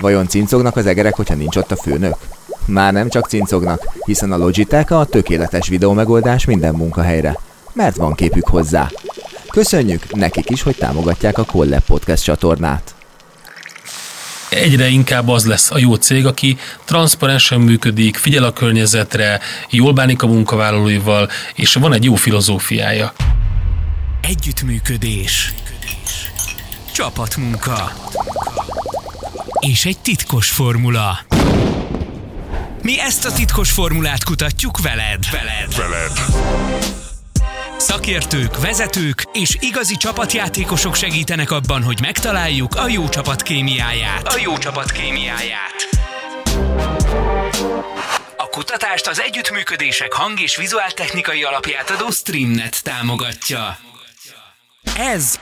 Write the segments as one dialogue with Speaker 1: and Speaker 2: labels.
Speaker 1: Vajon cincognak az egerek, hogyha nincs ott a főnök? Már nem csak cincognak, hiszen a Logitech a tökéletes videó megoldás minden munkahelyre, mert van képük hozzá. Köszönjük nekik is, hogy támogatják a Collab Podcast csatornát
Speaker 2: egyre inkább az lesz a jó cég, aki transzparensen működik, figyel a környezetre, jól bánik a munkavállalóival, és van egy jó filozófiája.
Speaker 3: Együttműködés. Csapatmunka. És egy titkos formula. Mi ezt a titkos formulát kutatjuk veled. Veled. Veled. Szakértők, vezetők és igazi csapatjátékosok segítenek abban, hogy megtaláljuk a jó csapat kémiáját. A jó csapat kémiáját. A kutatást az együttműködések hang- és vizuáltechnikai alapját adó Streamnet támogatja. Ez,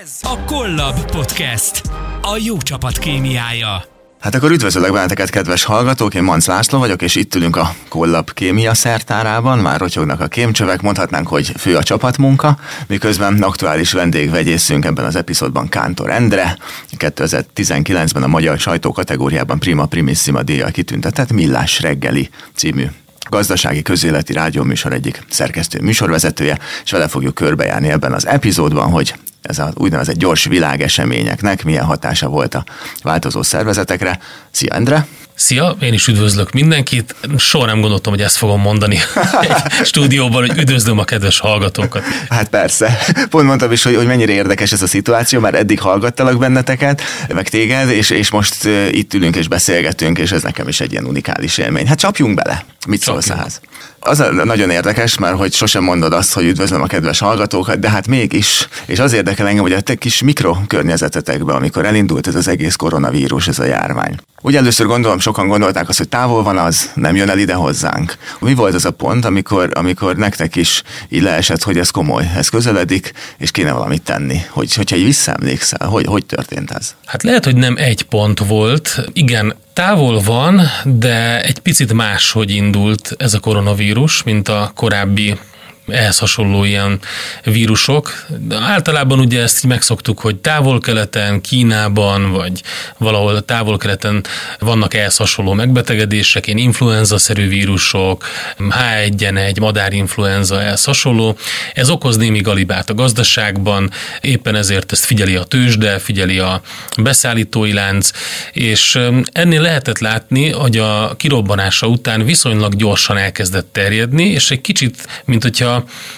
Speaker 3: ez a Collab Podcast. A jó csapat kémiája.
Speaker 4: Hát akkor üdvözöllek benneteket, kedves hallgatók, én Manc László vagyok, és itt ülünk a Kollap kémia szertárában, már rotyognak a kémcsövek, mondhatnánk, hogy fő a csapatmunka, miközben aktuális vendégvegyészünk ebben az epizódban Kántor Endre, 2019-ben a magyar sajtó kategóriában Prima Primissima díjjal kitüntetett Millás reggeli című gazdasági közéleti rádióműsor egyik szerkesztő műsorvezetője, és vele fogjuk körbejárni ebben az epizódban, hogy ez az úgynevezett gyors világeseményeknek milyen hatása volt a változó szervezetekre. Szia, Endre!
Speaker 2: Szia, én is üdvözlök mindenkit. Soha nem gondoltam, hogy ezt fogom mondani egy stúdióban, hogy üdvözlöm a kedves hallgatókat.
Speaker 4: Hát persze. Pont mondtam is, hogy, hogy mennyire érdekes ez a szituáció, már eddig hallgattalak benneteket, meg téged, és, és most itt ülünk és beszélgetünk, és ez nekem is egy ilyen unikális élmény. Hát csapjunk bele. Mit szólsz ehhez? Az nagyon érdekes, mert hogy sosem mondod azt, hogy üdvözlöm a kedves hallgatókat, de hát mégis, és az érdekel engem, hogy a te kis mikrokörnyezetetekben, amikor elindult ez az egész koronavírus, ez a járvány. Ugye először gondolom, sokan gondolták azt, hogy távol van az, nem jön el ide hozzánk. Mi volt az a pont, amikor, amikor nektek is így leesett, hogy ez komoly, ez közeledik, és kéne valamit tenni? Hogy, hogyha így visszaemlékszel, hogy, hogy történt ez?
Speaker 2: Hát lehet, hogy nem egy pont volt. Igen, Távol van, de egy picit máshogy indult ez a koronavírus, mint a korábbi ehhez hasonló ilyen vírusok. De általában ugye ezt megszoktuk, hogy távol-keleten, Kínában, vagy valahol távol-keleten vannak ehhez hasonló megbetegedések, ilyen influenza-szerű vírusok, H1N1, madárinfluenza, ehhez hasonló. Ez okoz némi galibát a gazdaságban, éppen ezért ezt figyeli a tőzsde, figyeli a beszállítói lánc, és ennél lehetett látni, hogy a kirobbanása után viszonylag gyorsan elkezdett terjedni, és egy kicsit, mint hogyha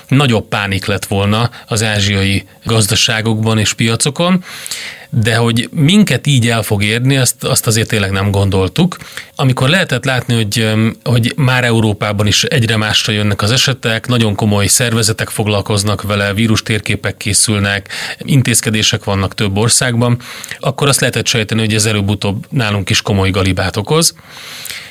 Speaker 2: nagyobb pánik lett volna az ázsiai gazdaságokban és piacokon, de hogy minket így el fog érni, azt, azt azért tényleg nem gondoltuk. Amikor lehetett látni, hogy, hogy már Európában is egyre másra jönnek az esetek, nagyon komoly szervezetek foglalkoznak vele, vírus térképek készülnek, intézkedések vannak több országban, akkor azt lehetett sejteni, hogy ez előbb-utóbb nálunk is komoly galibát okoz.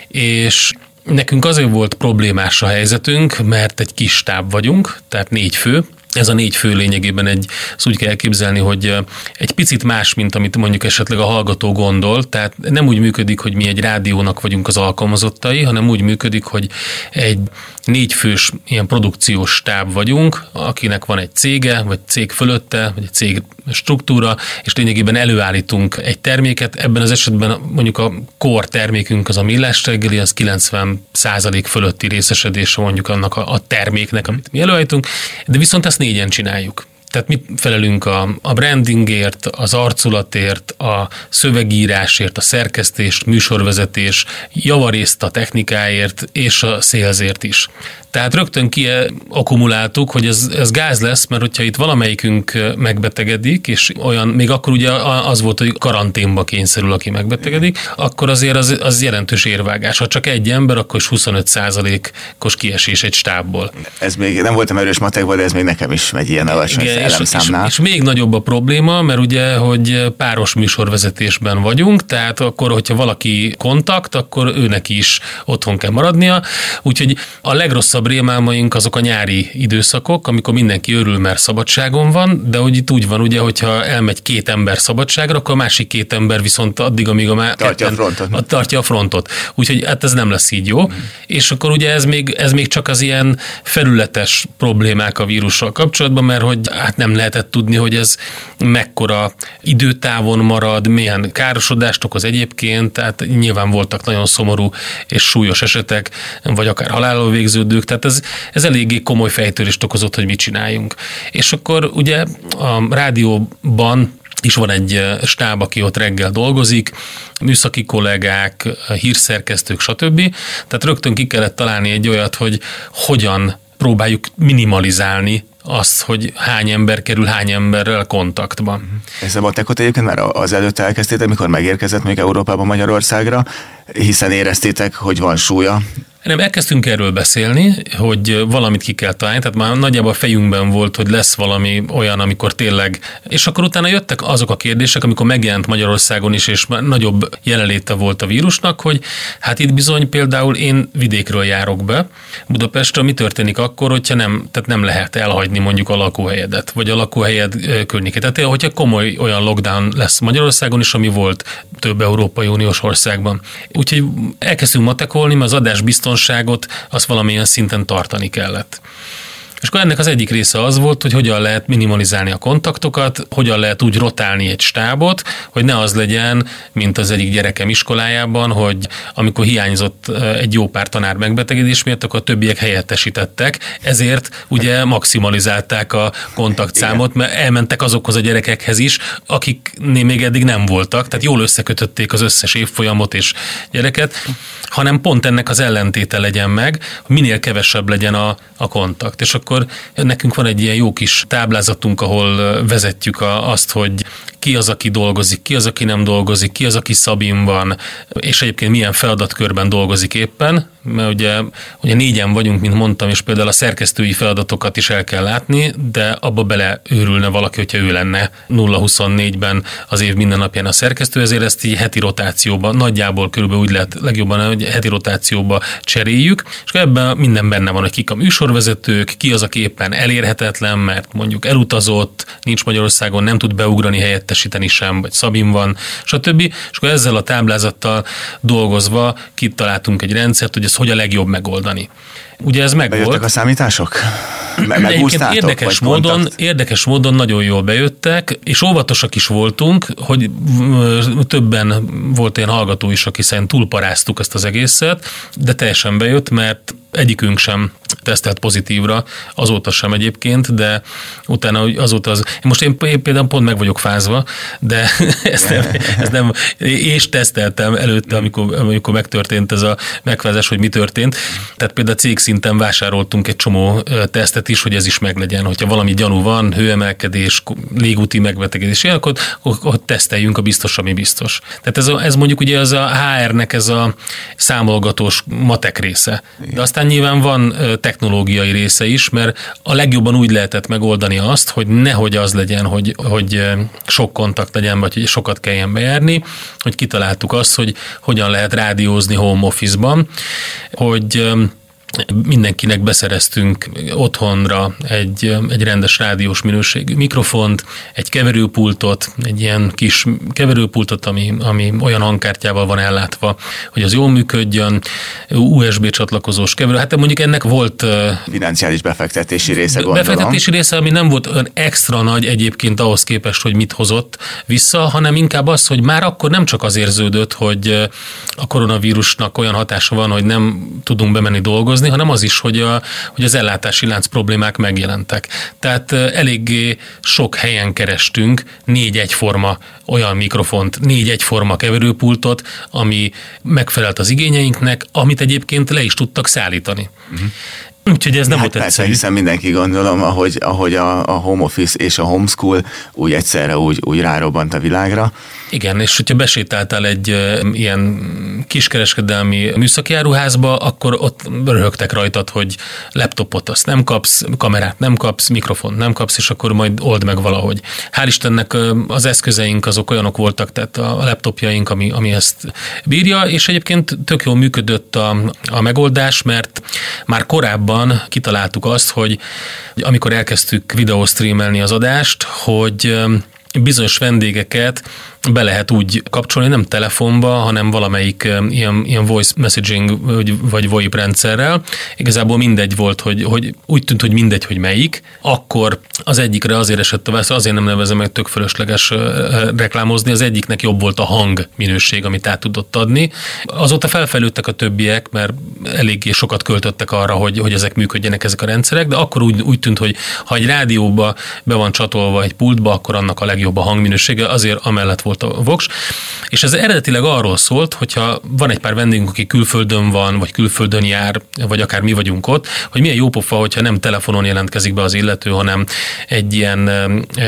Speaker 2: És Nekünk azért volt problémás a helyzetünk, mert egy kis stáb vagyunk, tehát négy fő, ez a négy fő lényegében egy, azt úgy kell elképzelni, hogy egy picit más, mint amit mondjuk esetleg a hallgató gondol, tehát nem úgy működik, hogy mi egy rádiónak vagyunk az alkalmazottai, hanem úgy működik, hogy egy négyfős ilyen produkciós stáb vagyunk, akinek van egy cége, vagy cég fölötte, vagy egy cég struktúra, és lényegében előállítunk egy terméket. Ebben az esetben mondjuk a kor termékünk az a millás reggeli, az 90% fölötti részesedése mondjuk annak a, a terméknek, amit mi előállítunk, de viszont ezt négyen csináljuk. Tehát mi felelünk a, a brandingért, az arculatért, a szövegírásért, a szerkesztést, műsorvezetés, javarészt a technikáért és a szélzért is. Tehát rögtön ki akkumuláltuk, hogy ez, ez gáz lesz, mert hogyha itt valamelyikünk megbetegedik, és olyan, még akkor ugye az volt, hogy karanténba kényszerül, aki megbetegedik, akkor azért az, az jelentős érvágás. Ha csak egy ember, akkor is 25 os kiesés egy stábból.
Speaker 4: Ez még nem voltam erős matekban, de ez még nekem is megy ilyen alacsony Igen, és, és,
Speaker 2: és, még nagyobb a probléma, mert ugye, hogy páros műsorvezetésben vagyunk, tehát akkor, hogyha valaki kontakt, akkor őnek is otthon kell maradnia. Úgyhogy a legrosszabb legrosszabb rémálmaink azok a nyári időszakok, amikor mindenki örül, mert szabadságon van, de hogy itt úgy van, ugye, hogyha elmegy két ember szabadságra, akkor a másik két ember viszont addig, amíg a már
Speaker 4: tartja, ketten, a frontot.
Speaker 2: A, tartja a frontot. Úgyhogy hát ez nem lesz így jó. Mm. És akkor ugye ez még, ez még csak az ilyen felületes problémák a vírussal kapcsolatban, mert hogy hát nem lehetett tudni, hogy ez mekkora időtávon marad, milyen károsodást okoz egyébként, tehát nyilván voltak nagyon szomorú és súlyos esetek, vagy akár halállal végződők, tehát ez, ez eléggé komoly fejtörést okozott, hogy mit csináljunk. És akkor ugye a rádióban is van egy stáb, aki ott reggel dolgozik, műszaki kollégák, hírszerkesztők, stb. Tehát rögtön ki kellett találni egy olyat, hogy hogyan próbáljuk minimalizálni azt, hogy hány ember kerül hány emberrel kontaktba.
Speaker 4: Ez a matekot egyébként már az előtt elkezdtétek, mikor megérkezett még Európába Magyarországra, hiszen éreztétek, hogy van súlya
Speaker 2: nem, elkezdtünk erről beszélni, hogy valamit ki kell találni, tehát már nagyjából a fejünkben volt, hogy lesz valami olyan, amikor tényleg, és akkor utána jöttek azok a kérdések, amikor megjelent Magyarországon is, és már nagyobb jelenléte volt a vírusnak, hogy hát itt bizony például én vidékről járok be, Budapestről mi történik akkor, hogyha nem, tehát nem lehet elhagyni mondjuk a lakóhelyedet, vagy a lakóhelyed környéket. Tehát hogyha komoly olyan lockdown lesz Magyarországon is, ami volt több Európai Uniós országban. Úgyhogy elkezdtünk matekolni, mert az adás biztos biztonságot azt valamilyen szinten tartani kellett. És akkor ennek az egyik része az volt, hogy hogyan lehet minimalizálni a kontaktokat, hogyan lehet úgy rotálni egy stábot, hogy ne az legyen, mint az egyik gyerekem iskolájában, hogy amikor hiányzott egy jó pár tanár megbetegedés miatt, akkor a többiek helyettesítettek, ezért ugye maximalizálták a kontaktszámot, mert elmentek azokhoz a gyerekekhez is, akiknél még eddig nem voltak, tehát jól összekötötték az összes évfolyamot és gyereket, hanem pont ennek az ellentéte legyen meg, minél kevesebb legyen a, a kontakt. És akkor akkor nekünk van egy ilyen jó kis táblázatunk, ahol vezetjük a, azt, hogy ki az, aki dolgozik, ki az, aki nem dolgozik, ki az, aki szabin van, és egyébként milyen feladatkörben dolgozik éppen, mert ugye, ugye négyen vagyunk, mint mondtam, és például a szerkesztői feladatokat is el kell látni, de abba beleőrülne valaki, hogyha ő lenne 0-24-ben az év minden napján a szerkesztő, ezért ezt így heti rotációban, nagyjából körülbelül úgy lehet legjobban, hogy heti rotációba cseréljük, és ebben minden benne van, hogy kik a műsorvezetők, ki az, aki éppen elérhetetlen, mert mondjuk elutazott, nincs Magyarországon, nem tud beugrani helyettesíteni sem, vagy Szabin van, stb. És akkor ezzel a táblázattal dolgozva kitaláltunk egy rendszert, hogy ez hogy a legjobb megoldani. Ugye ez meg
Speaker 4: Bejöttek
Speaker 2: volt.
Speaker 4: a számítások?
Speaker 2: Me- érdekes módon, érdekes módon nagyon jól bejöttek, és óvatosak is voltunk, hogy többen volt ilyen hallgató is, aki szerint túlparáztuk ezt az egészet, de teljesen bejött, mert egyikünk sem tesztelt pozitívra, azóta sem egyébként, de utána azóta az... Most én, én például pont meg vagyok fázva, de ezt nem, ezt nem és teszteltem előtte, amikor, amikor megtörtént ez a megfázás, hogy mi történt. Tehát például cég szinten vásároltunk egy csomó tesztet is, hogy ez is meglegyen. Hogyha valami gyanú van, hőemelkedés, légúti megbetegedés, akkor, akkor teszteljünk a biztos, ami biztos. Tehát ez, a, ez mondjuk ugye az a HR-nek ez a számolgatós matek része. De aztán nyilván van technológiai része is, mert a legjobban úgy lehetett megoldani azt, hogy nehogy az legyen, hogy, hogy sok kontakt legyen, vagy hogy sokat kelljen bejárni, hogy kitaláltuk azt, hogy hogyan lehet rádiózni home office-ban, hogy mindenkinek beszereztünk otthonra egy, egy rendes rádiós minőségű mikrofont, egy keverőpultot, egy ilyen kis keverőpultot, ami, ami olyan hangkártyával van ellátva, hogy az jól működjön, USB csatlakozós keverő. Hát mondjuk ennek volt...
Speaker 4: Financiális befektetési része gondolom.
Speaker 2: Befektetési része, ami nem volt olyan extra nagy egyébként ahhoz képest, hogy mit hozott vissza, hanem inkább az, hogy már akkor nem csak az érződött, hogy a koronavírusnak olyan hatása van, hogy nem tudunk bemenni dolgozni, dolgozni, hanem az is, hogy, a, hogy az ellátási lánc problémák megjelentek. Tehát eléggé sok helyen kerestünk négy egyforma olyan mikrofont, négy egyforma keverőpultot, ami megfelelt az igényeinknek, amit egyébként le is tudtak szállítani. Uh-huh. Úgyhogy ez nem hát volt
Speaker 4: persze, hiszen mindenki gondolom, ahogy, ahogy a, a home office és a homeschool úgy egyszerre úgy, úgy rárobbant a világra,
Speaker 2: Igen, és hogyha besétáltál egy ilyen kiskereskedelmi műszaki áruházba, akkor ott röhögtek rajtad, hogy laptopot azt nem kapsz, kamerát nem kapsz, mikrofont nem kapsz, és akkor majd old meg valahogy. Hál' Istennek az eszközeink azok olyanok voltak, tehát a laptopjaink, ami, ami ezt bírja, és egyébként tök jól működött a, a megoldás, mert már korábban kitaláltuk azt, hogy amikor elkezdtük videóstreamelni az adást, hogy bizonyos vendégeket be lehet úgy kapcsolni, nem telefonba, hanem valamelyik ilyen, ilyen voice messaging vagy, vagy VoIP rendszerrel. Igazából mindegy volt, hogy, hogy úgy tűnt, hogy mindegy, hogy melyik. Akkor az egyikre azért esett a válasz, azért nem nevezem meg tök fölösleges reklámozni, az egyiknek jobb volt a hang minőség, amit át tudott adni. Azóta felfelődtek a többiek, mert eléggé sokat költöttek arra, hogy, hogy ezek működjenek ezek a rendszerek, de akkor úgy, úgy tűnt, hogy ha egy rádióba be van csatolva egy pultba, akkor annak a legjobb a hangminősége, azért amellett volt volt a Vox, és ez eredetileg arról szólt, hogyha van egy pár vendégünk, aki külföldön van, vagy külföldön jár, vagy akár mi vagyunk ott, hogy milyen jó pofa, hogyha nem telefonon jelentkezik be az illető, hanem egy ilyen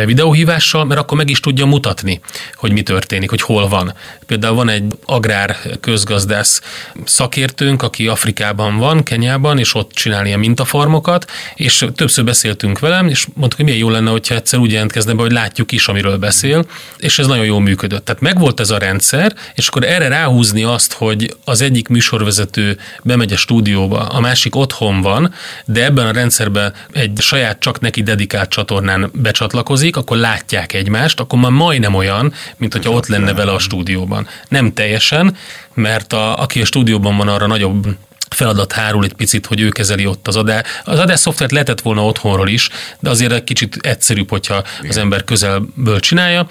Speaker 2: videóhívással, mert akkor meg is tudja mutatni, hogy mi történik, hogy hol van. Például van egy agrár közgazdász szakértőnk, aki Afrikában van, Kenyában, és ott csinál ilyen mintafarmokat, és többször beszéltünk velem, és mondtuk, hogy milyen jó lenne, hogyha egyszer úgy jelentkezne be, hogy látjuk is, amiről beszél, és ez nagyon jól működött. Tehát megvolt ez a rendszer, és akkor erre ráhúzni azt, hogy az egyik műsorvezető bemegy a stúdióba, a másik otthon van, de ebben a rendszerben egy saját csak neki dedikált csatornán becsatlakozik, akkor látják egymást, akkor már majdnem olyan, mint hogyha ott lenne vele a stúdióban. Nem teljesen, mert a, aki a stúdióban van, arra nagyobb feladat hárul egy picit, hogy ő kezeli ott az adás. Az adás szoftvert lehetett volna otthonról is, de azért egy kicsit egyszerűbb, hogyha Igen. az ember közelből csinálja.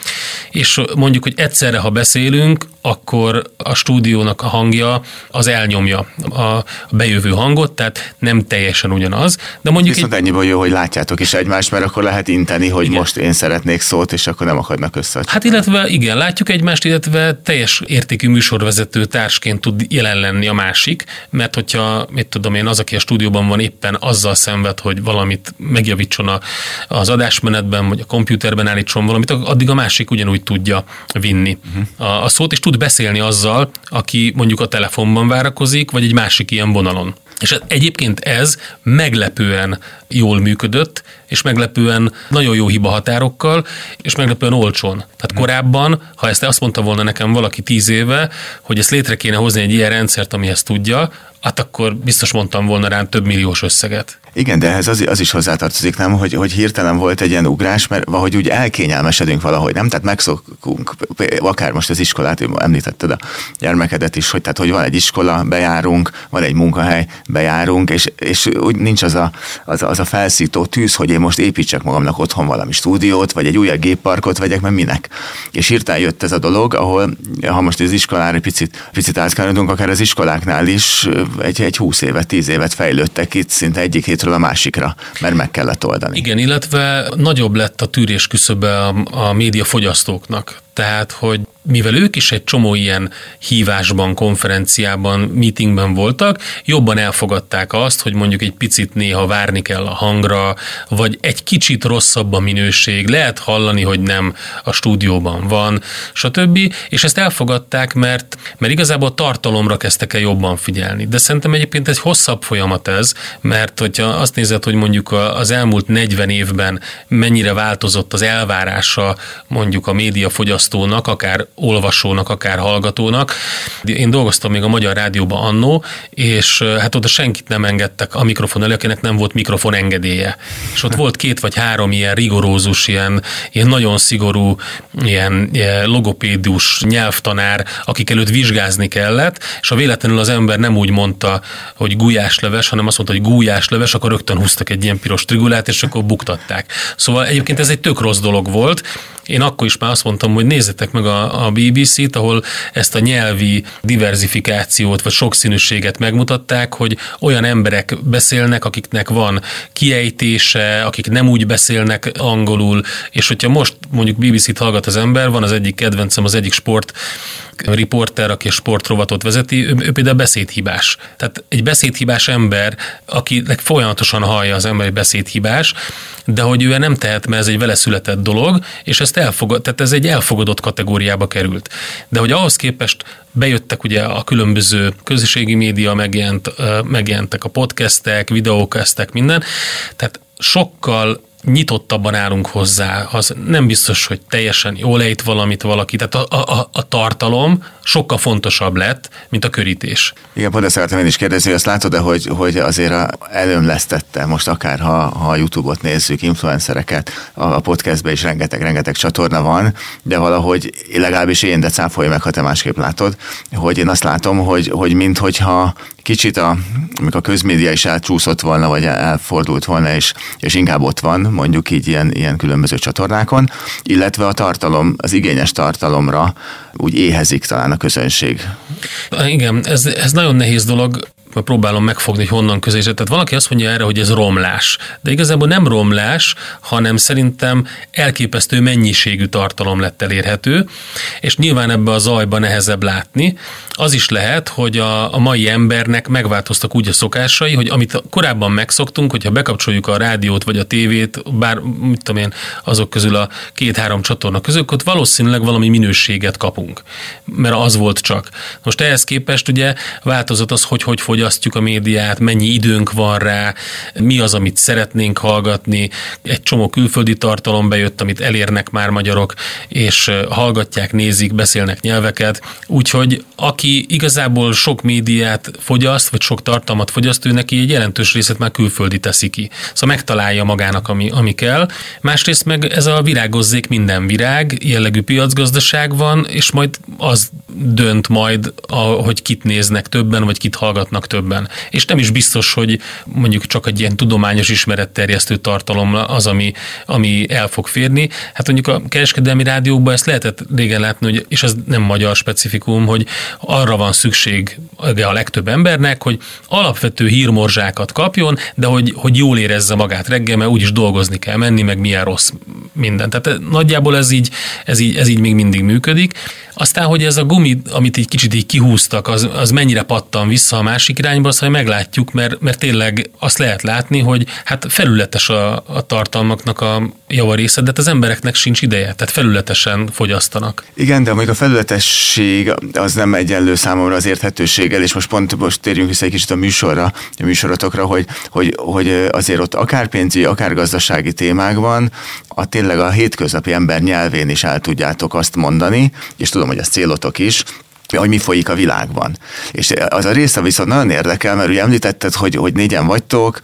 Speaker 2: És mondjuk, hogy egyszerre, ha beszélünk, akkor a stúdiónak a hangja az elnyomja a bejövő hangot, tehát nem teljesen ugyanaz.
Speaker 4: De mondjuk Viszont egy... ennyiból jó, hogy látjátok is egymást, mert akkor lehet inteni, hogy igen. most én szeretnék szót, és akkor nem akadnak össze.
Speaker 2: Hát illetve igen, látjuk egymást, illetve teljes értékű műsorvezető társként tud jelen lenni a másik, mert hogyha, mit tudom én, az, aki a stúdióban van éppen azzal szenved, hogy valamit megjavítson a, az adásmenetben, vagy a kompjúterben állítson valamit, addig a másik ugyanúgy tudja vinni uh-huh. a, a szót, és tud beszélni azzal, aki mondjuk a telefonban várakozik, vagy egy másik ilyen vonalon. És egyébként ez meglepően jól működött, és meglepően nagyon jó hiba határokkal, és meglepően olcsón. Tehát korábban, ha ezt azt mondta volna nekem valaki tíz éve, hogy ezt létre kéne hozni egy ilyen rendszert, amihez tudja, hát akkor biztos mondtam volna rám több milliós összeget.
Speaker 4: Igen, de ehhez az, az is hozzátartozik, nem, hogy, hogy hirtelen volt egy ilyen ugrás, mert valahogy úgy elkényelmesedünk valahogy, nem? Tehát megszokunk, akár most az iskolát, említetted a gyermekedet is, hogy tehát, hogy van egy iskola, bejárunk, van egy munkahely, bejárunk, és, és úgy nincs az a, az, az a felszító tűz, hogy én most építsek magamnak otthon valami stúdiót, vagy egy újabb gépparkot vegyek, mert minek. És hirtelen jött ez a dolog, ahol, ha most az iskolára picit, picit átkanyarodunk, akár az iskoláknál is egy, egy 20 évet, 10 évet fejlődtek itt szinte egyik hétről a másikra, mert meg kellett oldani.
Speaker 2: Igen, illetve nagyobb lett a tűrés küszöbe a, a média fogyasztóknak. Tehát, hogy mivel ők is egy csomó ilyen hívásban, konferenciában, meetingben voltak, jobban elfogadták azt, hogy mondjuk egy picit néha várni kell a hangra, vagy egy kicsit rosszabb a minőség, lehet hallani, hogy nem a stúdióban van, stb. És ezt elfogadták, mert, mert igazából tartalomra kezdtek el jobban figyelni. De szerintem egyébként egy hosszabb folyamat ez, mert hogyha azt nézed, hogy mondjuk az elmúlt 40 évben mennyire változott az elvárása mondjuk a média fogyasztónak, akár olvasónak, akár hallgatónak. Én dolgoztam még a Magyar Rádióban annó, és hát oda senkit nem engedtek a mikrofon elő, akinek nem volt mikrofon engedélye. És ott volt két vagy három ilyen rigorózus, ilyen, ilyen nagyon szigorú, ilyen, ilyen logopédus nyelvtanár, akik előtt vizsgázni kellett, és ha véletlenül az ember nem úgy mondta, hogy gulyásleves, hanem azt mondta, hogy gulyásleves, akkor rögtön húztak egy ilyen piros trigulát, és akkor buktatták. Szóval egyébként ez egy tök rossz dolog volt. Én akkor is már azt mondtam, hogy nézzetek meg a, a BBC-t, ahol ezt a nyelvi diversifikációt vagy sokszínűséget megmutatták, hogy olyan emberek beszélnek, akiknek van kiejtése, akik nem úgy beszélnek angolul, és hogyha most mondjuk BBC-t hallgat az ember, van az egyik kedvencem, az egyik sport riporter, aki a sportrovatot vezeti, ő, ő például beszédhibás. Tehát egy beszédhibás ember, akinek folyamatosan hallja az ember, hogy beszédhibás, de hogy ő nem tehet, mert ez egy vele született dolog, és ezt elfogad, tehát ez egy elfogadott elfogadott kategóriába került. De hogy ahhoz képest bejöttek ugye a különböző közösségi média, megjelent, megjelentek a podcastek, videókeztek, minden, tehát sokkal nyitottabban állunk hozzá, az nem biztos, hogy teljesen jól ejt valamit valaki, tehát a, a, a tartalom sokkal fontosabb lett, mint a körítés.
Speaker 4: Igen, pont ezt szeretném én is kérdezni, hogy azt látod de hogy, hogy azért előmlesztette, most akár ha, ha a YouTube-ot nézzük, influencereket, a, a podcastben is rengeteg-rengeteg csatorna van, de valahogy legalábbis én, de cáfolj meg, ha te másképp látod, hogy én azt látom, hogy, hogy minthogyha kicsit a, amikor a közmédia is elcsúszott volna, vagy elfordult volna, és, és inkább ott van, mondjuk így ilyen, ilyen különböző csatornákon, illetve a tartalom, az igényes tartalomra úgy éhezik talán a közönség.
Speaker 2: Igen, ez, ez nagyon nehéz dolog próbálom megfogni, hogy honnan közése. Tehát valaki azt mondja erre, hogy ez romlás. De igazából nem romlás, hanem szerintem elképesztő mennyiségű tartalom lett elérhető, és nyilván ebbe a zajba nehezebb látni. Az is lehet, hogy a, a mai embernek megváltoztak úgy a szokásai, hogy amit korábban megszoktunk, hogyha bekapcsoljuk a rádiót vagy a tévét, bár mit tudom én, azok közül a két-három csatorna között, ott valószínűleg valami minőséget kapunk, mert az volt csak. Most ehhez képest ugye változott az, hogy hogy fogy fogyasztjuk a médiát, mennyi időnk van rá, mi az, amit szeretnénk hallgatni. Egy csomó külföldi tartalom bejött, amit elérnek már magyarok, és hallgatják, nézik, beszélnek nyelveket. Úgyhogy aki igazából sok médiát fogyaszt, vagy sok tartalmat fogyaszt, ő neki egy jelentős részét már külföldi teszi ki. Szóval megtalálja magának, ami, ami kell. Másrészt meg ez a virágozzék minden virág, jellegű piacgazdaság van, és majd az dönt majd, hogy kit néznek többen, vagy kit hallgatnak többen. És nem is biztos, hogy mondjuk csak egy ilyen tudományos ismeretterjesztő tartalom az, ami, ami el fog férni. Hát mondjuk a kereskedelmi rádiókban ezt lehetett régen látni, hogy, és ez nem magyar specifikum, hogy arra van szükség a legtöbb embernek, hogy alapvető hírmorzsákat kapjon, de hogy, hogy jól érezze magát reggel, mert úgyis dolgozni kell menni, meg milyen rossz minden. Tehát nagyjából ez így, ez így, ez így még mindig működik. Aztán, hogy ez a gumi, amit egy kicsit így kihúztak, az, az mennyire pattan vissza a másik irányba, azt majd meglátjuk, mert, mert tényleg azt lehet látni, hogy hát felületes a, a tartalmaknak a javarésze, de hát az embereknek sincs ideje, tehát felületesen fogyasztanak.
Speaker 4: Igen, de még a felületesség az nem egyenlő számomra az érthetőséggel, és most pont most térjünk vissza egy kicsit a műsorra, a műsorotokra, hogy, hogy, hogy azért ott akár pénzügyi, akár gazdasági témákban a tényleg a hétköznapi ember nyelvén is el tudjátok azt mondani, és tudom, hogy ez célotok is, hogy mi folyik a világban. És az a része viszont nagyon érdekel, mert ugye említetted, hogy, hogy négyen vagytok,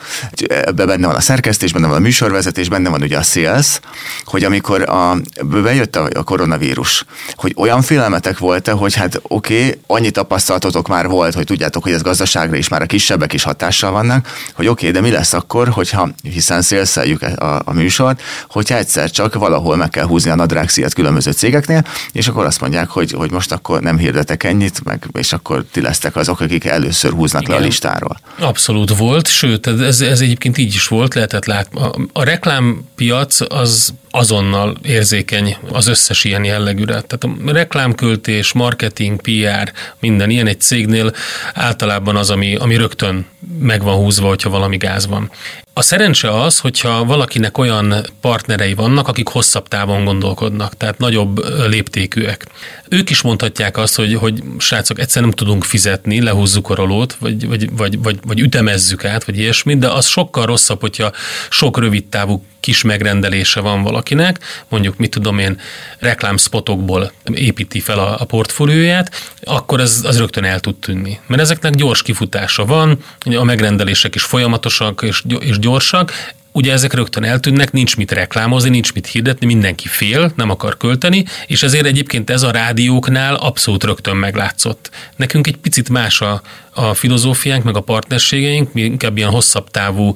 Speaker 4: ebben benne van a szerkesztés, benne van a műsorvezetés, benne van ugye a sales, hogy amikor a, bejött a, koronavírus, hogy olyan félelmetek volt-e, hogy hát oké, okay, annyi tapasztalatotok már volt, hogy tudjátok, hogy ez gazdaságra is már a kisebbek is hatással vannak, hogy oké, okay, de mi lesz akkor, hogyha, hiszen szélszeljük a, a műsort, hogyha egyszer csak valahol meg kell húzni a nadrágszíjat különböző cégeknél, és akkor azt mondják, hogy, hogy most akkor nem hirdetek kértek ennyit, meg, és akkor ti lesztek azok, akik először húznak Igen. le a listáról.
Speaker 2: Abszolút volt, sőt, ez, ez egyébként így is volt, lehetett látni. A, a reklámpiac az azonnal érzékeny az összes ilyen jellegűre. Tehát a reklámköltés, marketing, PR, minden ilyen egy cégnél általában az, ami, ami rögtön meg van húzva, hogyha valami gáz van. A szerencse az, hogyha valakinek olyan partnerei vannak, akik hosszabb távon gondolkodnak, tehát nagyobb léptékűek. Ők is mondhatják azt, hogy, hogy srácok, egyszer nem tudunk fizetni, lehúzzuk a rolót, vagy, vagy, vagy, vagy, vagy ütemezzük át, vagy ilyesmit, de az sokkal rosszabb, hogyha sok rövid távú kis megrendelése van valakinek, mondjuk mit tudom én, reklámspotokból építi fel a, a portfólióját, akkor ez az rögtön el tud tűnni. Mert ezeknek gyors kifutása van, a megrendelések is folyamatosak és, és gyorsak, ugye ezek rögtön eltűnnek, nincs mit reklámozni, nincs mit hirdetni, mindenki fél, nem akar költeni, és ezért egyébként ez a rádióknál abszolút rögtön meglátszott. Nekünk egy picit más a, a filozófiánk, meg a partnerségeink, mi inkább ilyen hosszabb távú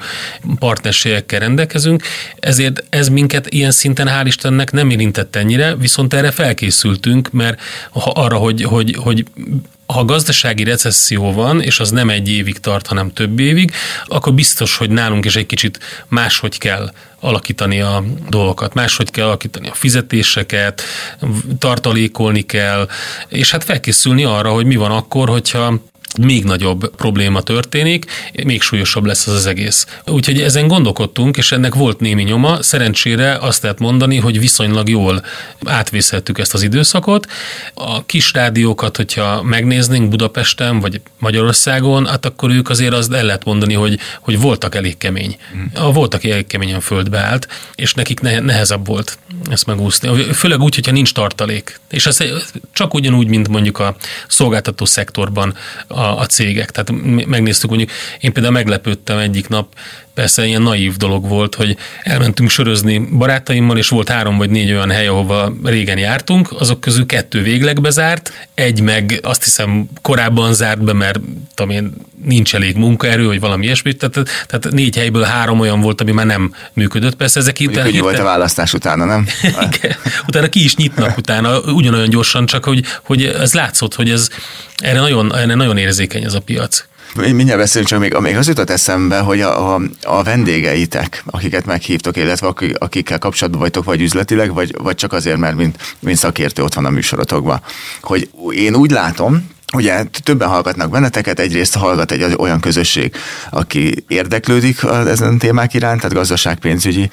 Speaker 2: partnerségekkel rendelkezünk, ezért ez minket ilyen szinten hál' Istennek nem érintett ennyire, viszont erre felkészültünk, mert arra, hogy, hogy, hogy ha gazdasági recesszió van, és az nem egy évig tart, hanem több évig, akkor biztos, hogy nálunk is egy kicsit máshogy kell alakítani a dolgokat, máshogy kell alakítani a fizetéseket, tartalékolni kell, és hát felkészülni arra, hogy mi van akkor, hogyha még nagyobb probléma történik, még súlyosabb lesz az az egész. Úgyhogy ezen gondolkodtunk, és ennek volt némi nyoma. Szerencsére azt lehet mondani, hogy viszonylag jól átvészeltük ezt az időszakot. A kis rádiókat, hogyha megnéznénk Budapesten vagy Magyarországon, hát akkor ők azért azt el lehet mondani, hogy, hogy voltak elég kemény. A voltak elég keményen földbe állt, és nekik nehezebb volt ezt megúszni. Főleg úgy, hogyha nincs tartalék. És ez csak ugyanúgy, mint mondjuk a szolgáltató szektorban a, a cégek. Tehát megnéztük mondjuk, én például meglepődtem egyik nap, persze ilyen naív dolog volt, hogy elmentünk sörözni barátaimmal, és volt három vagy négy olyan hely, ahova régen jártunk, azok közül kettő végleg bezárt, egy meg azt hiszem korábban zárt be, mert tudom én, nincs elég munkaerő, vagy valami ilyesmi, tehát, tehát négy helyből három olyan volt, ami már nem működött. Persze ezek
Speaker 4: itt... Hogy volt a választás utána, nem?
Speaker 2: utána ki is nyitnak utána, ugyanolyan gyorsan, csak hogy, hogy ez látszott, hogy ez erre nagyon, erre nagyon érzékeny ez a piac.
Speaker 4: Mindjárt beszélünk, csak még, még az jutott eszembe, hogy a, a, a vendégeitek, akiket meghívtok, illetve akikkel kapcsolatban vagytok, vagy üzletileg, vagy, vagy csak azért, mert mint, mint szakértő ott van a műsorotokban, hogy én úgy látom, Ugye többen hallgatnak benneteket, egyrészt hallgat egy olyan közösség, aki érdeklődik ezen témák iránt, tehát gazdaságpénzügyi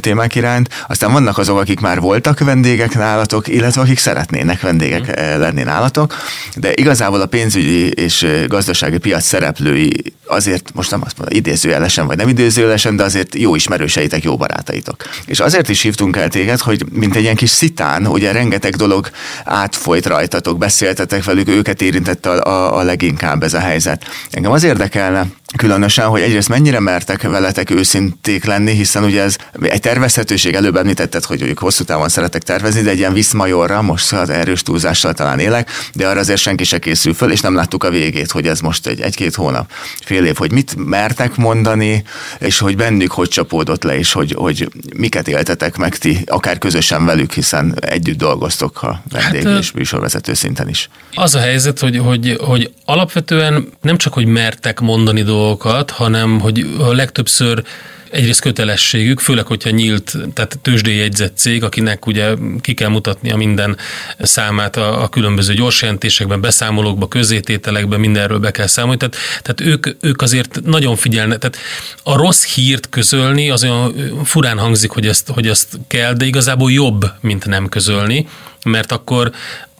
Speaker 4: témák iránt, aztán vannak azok, akik már voltak vendégek nálatok, illetve akik szeretnének vendégek mm. lenni nálatok, de igazából a pénzügyi és gazdasági piac szereplői azért most nem azt mondom, idézőjelesen vagy nem idézőjelesen, de azért jó ismerőseitek, jó barátaitok. És azért is hívtunk el téged, hogy mint egy ilyen kis szitán, ugye rengeteg dolog átfolyt rajtatok, beszéltetek velük, őket érintette a, a, a leginkább ez a helyzet. Engem az érdekelne, Különösen, hogy egyrészt mennyire mertek veletek őszinték lenni, hiszen ugye ez egy tervezhetőség, előbb említetted, hogy ők hosszú távon szeretek tervezni, de egy ilyen viszmajorra, most az erős túlzással talán élek, de arra azért senki se készül föl, és nem láttuk a végét, hogy ez most egy, egy-két hónap, fél év, hogy mit mertek mondani, és hogy bennük hogy csapódott le, és hogy, hogy miket éltetek meg ti, akár közösen velük, hiszen együtt dolgoztok a vendég hát, és műsorvezető szinten is.
Speaker 2: Az a helyzet, hogy, hogy, hogy alapvetően nem csak, hogy mertek mondani dolgokat, dolgokat, hanem hogy a legtöbbször egyrészt kötelességük, főleg, hogyha nyílt, tehát tőzsdéjegyzett cég, akinek ugye ki kell mutatnia minden számát a, a különböző gyorsjelentésekben, beszámolókban, közétételekben, mindenről be kell számolni. Tehát, tehát ők, ők azért nagyon figyelnek. Tehát a rossz hírt közölni az olyan furán hangzik, hogy ezt, hogy ezt kell, de igazából jobb, mint nem közölni, mert akkor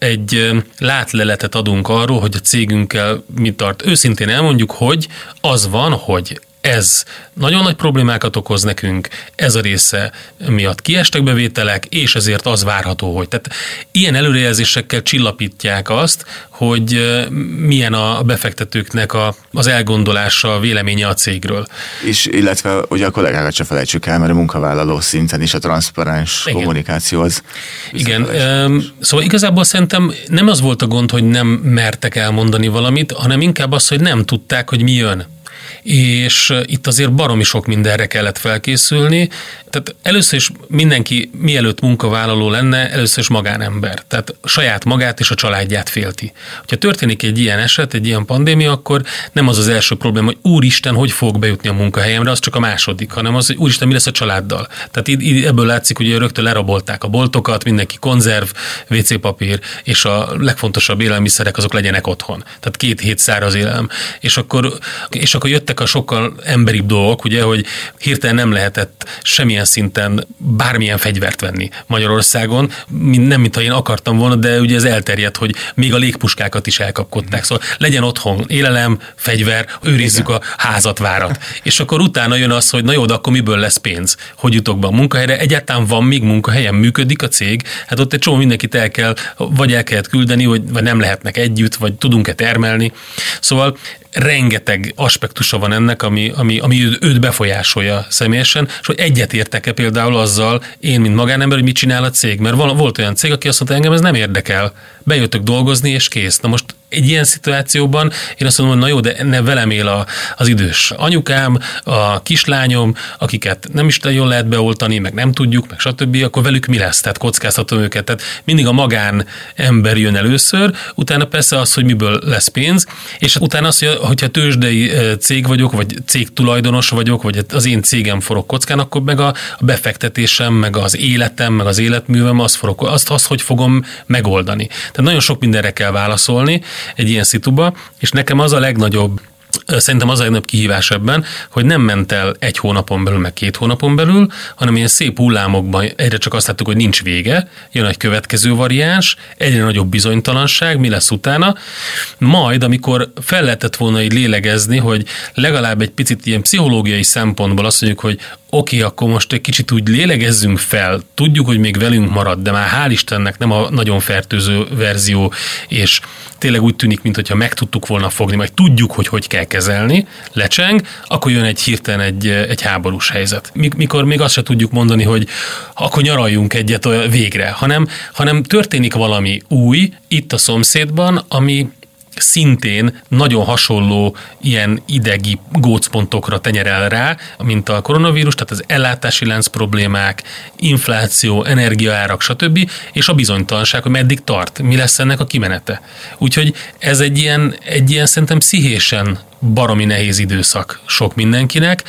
Speaker 2: egy látleletet adunk arról, hogy a cégünkkel mit tart. Őszintén elmondjuk, hogy az van, hogy ez nagyon nagy problémákat okoz nekünk, ez a része miatt kiestek bevételek, és ezért az várható, hogy. Tehát ilyen előrejelzésekkel csillapítják azt, hogy milyen a befektetőknek a, az elgondolása, a véleménye a cégről.
Speaker 4: És illetve ugye a kollégákat se felejtsük el, mert a munkavállaló szinten is a transzparens Igen. kommunikáció az.
Speaker 2: Igen, szóval igazából szerintem nem az volt a gond, hogy nem mertek elmondani valamit, hanem inkább az, hogy nem tudták, hogy mi jön és itt azért baromi sok mindenre kellett felkészülni. Tehát először is mindenki, mielőtt munkavállaló lenne, először is magánember. Tehát saját magát és a családját félti. Ha történik egy ilyen eset, egy ilyen pandémia, akkor nem az az első probléma, hogy úristen, hogy fog bejutni a munkahelyemre, az csak a második, hanem az, hogy úristen, mi lesz a családdal. Tehát így, ebből látszik, hogy rögtön lerabolták a boltokat, mindenki konzerv, WC papír, és a legfontosabb élelmiszerek azok legyenek otthon. Tehát két hét száraz élelem. És akkor, és akkor jött jöttek a sokkal emberibb dolgok, ugye, hogy hirtelen nem lehetett semmilyen szinten bármilyen fegyvert venni Magyarországon, nem mintha én akartam volna, de ugye ez elterjedt, hogy még a légpuskákat is elkapkodták. Szóval legyen otthon élelem, fegyver, őrizzük Igen. a házat, várat. És akkor utána jön az, hogy na jó, de akkor miből lesz pénz? Hogy jutok be a munkahelyre? Egyáltalán van még munkahelyen, működik a cég? Hát ott egy csomó mindenkit el kell, vagy el kellett küldeni, vagy, vagy nem lehetnek együtt, vagy tudunk-e termelni. Szóval rengeteg aspektusa van ennek, ami, ami, ami őt befolyásolja személyesen, és hogy egyetértek-e például azzal, én, mint magánember, hogy mit csinál a cég. Mert volt olyan cég, aki azt mondta, engem ez nem érdekel. Bejöttök dolgozni, és kész. Na most egy ilyen szituációban én azt mondom, hogy na jó, de ne velem él a, az idős anyukám, a kislányom, akiket nem is jól lehet beoltani, meg nem tudjuk, meg stb., akkor velük mi lesz? Tehát kockáztatom őket. Tehát mindig a magán ember jön először, utána persze az, hogy miből lesz pénz, és utána az, hogy hogyha tőzsdei cég vagyok, vagy cég tulajdonos vagyok, vagy az én cégem forog kockán, akkor meg a befektetésem, meg az életem, meg az életművem, az forog, azt, azt hogy fogom megoldani. Tehát nagyon sok mindenre kell válaszolni, egy ilyen szituba, és nekem az a legnagyobb Szerintem az a legnagyobb kihívás ebben, hogy nem ment el egy hónapon belül, meg két hónapon belül, hanem ilyen szép hullámokban egyre csak azt láttuk, hogy nincs vége, jön egy következő variáns, egyre nagyobb bizonytalanság, mi lesz utána. Majd, amikor fel lehetett volna így lélegezni, hogy legalább egy picit ilyen pszichológiai szempontból azt mondjuk, hogy oké, okay, akkor most egy kicsit úgy lélegezzünk fel, tudjuk, hogy még velünk marad, de már hál' Istennek nem a nagyon fertőző verzió, és tényleg úgy tűnik, mintha meg tudtuk volna fogni, majd tudjuk, hogy hogy kell kezelni, lecseng, akkor jön egy hirtelen egy, egy háborús helyzet. Mikor még azt se tudjuk mondani, hogy akkor nyaraljunk egyet végre, hanem, hanem történik valami új itt a szomszédban, ami szintén nagyon hasonló ilyen idegi gócpontokra tenyerel rá, mint a koronavírus, tehát az ellátási lánc problémák, infláció, energiaárak, stb., és a bizonytalanság, hogy meddig tart, mi lesz ennek a kimenete. Úgyhogy ez egy ilyen, egy ilyen szerintem pszichésen baromi nehéz időszak sok mindenkinek,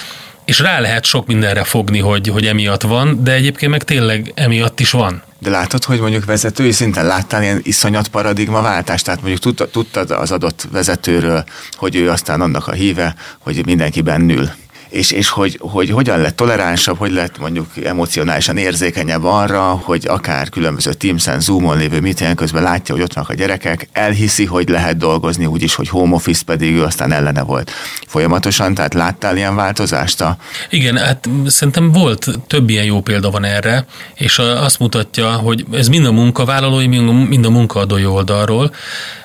Speaker 2: és rá lehet sok mindenre fogni, hogy, hogy emiatt van, de egyébként meg tényleg emiatt is van.
Speaker 4: De látod, hogy mondjuk vezetői szinten láttál ilyen iszonyat paradigmaváltást? Tehát mondjuk tudtad, tudtad az adott vezetőről, hogy ő aztán annak a híve, hogy mindenki bennül és, és hogy, hogy hogyan lett toleránsabb, hogy lett mondjuk emocionálisan érzékenyebb arra, hogy akár különböző Teams-en, Zoom-on lévő meetingen közben látja, hogy ott vannak a gyerekek, elhiszi, hogy lehet dolgozni, úgyis, hogy home office pedig ő aztán ellene volt folyamatosan, tehát láttál ilyen változást? A...
Speaker 2: Igen, hát szerintem volt több ilyen jó példa van erre, és azt mutatja, hogy ez mind a munkavállalói, mind a munkaadói oldalról,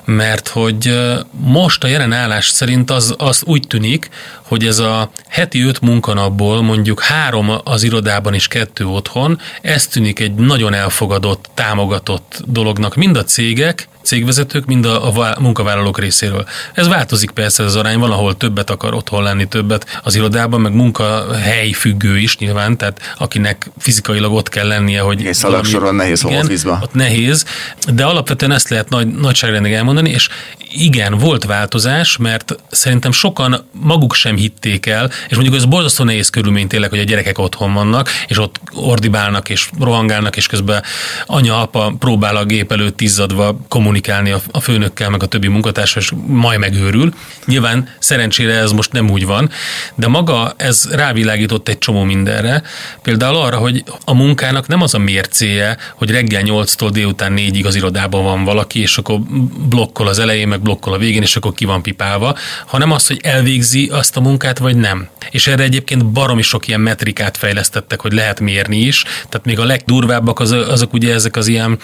Speaker 2: mert hogy most a jelen állás szerint az, az úgy tűnik, hogy ez a heti öt munkanapból mondjuk három az irodában és kettő otthon, ez tűnik egy nagyon elfogadott, támogatott dolognak. Mind a cégek, cégvezetők, mind a, a munkavállalók részéről. Ez változik persze az arány, valahol többet akar otthon lenni, többet az irodában, meg munkahely függő is nyilván, tehát akinek fizikailag ott kell lennie, hogy...
Speaker 4: És szalagsoron nehéz igen,
Speaker 2: ott nehéz, de alapvetően ezt lehet nagy, nagyságrendig elmondani, és igen, volt változás, mert szerintem sokan maguk sem hitték el, és mondjuk ez borzasztó nehéz körülmény tényleg, hogy a gyerekek otthon vannak, és ott ordibálnak, és rohangálnak, és közben anya-apa próbál a gép előtt izzadva kommunikálni a, a főnökkel, meg a többi munkatársal, és majd megőrül. Nyilván szerencsére ez most nem úgy van, de maga ez rávilágított egy csomó mindenre. Például arra, hogy a munkának nem az a mércéje, hogy reggel 8-tól délután 4-ig az irodában van valaki, és akkor blokkol az elején, meg blokkol a végén, és akkor ki van pipálva, hanem az, hogy elvégzi azt a munkát, vagy nem. És erre egyébként baromi sok ilyen metrikát fejlesztettek, hogy lehet mérni is. Tehát még a legdurvábbak az, azok ugye ezek az ilyen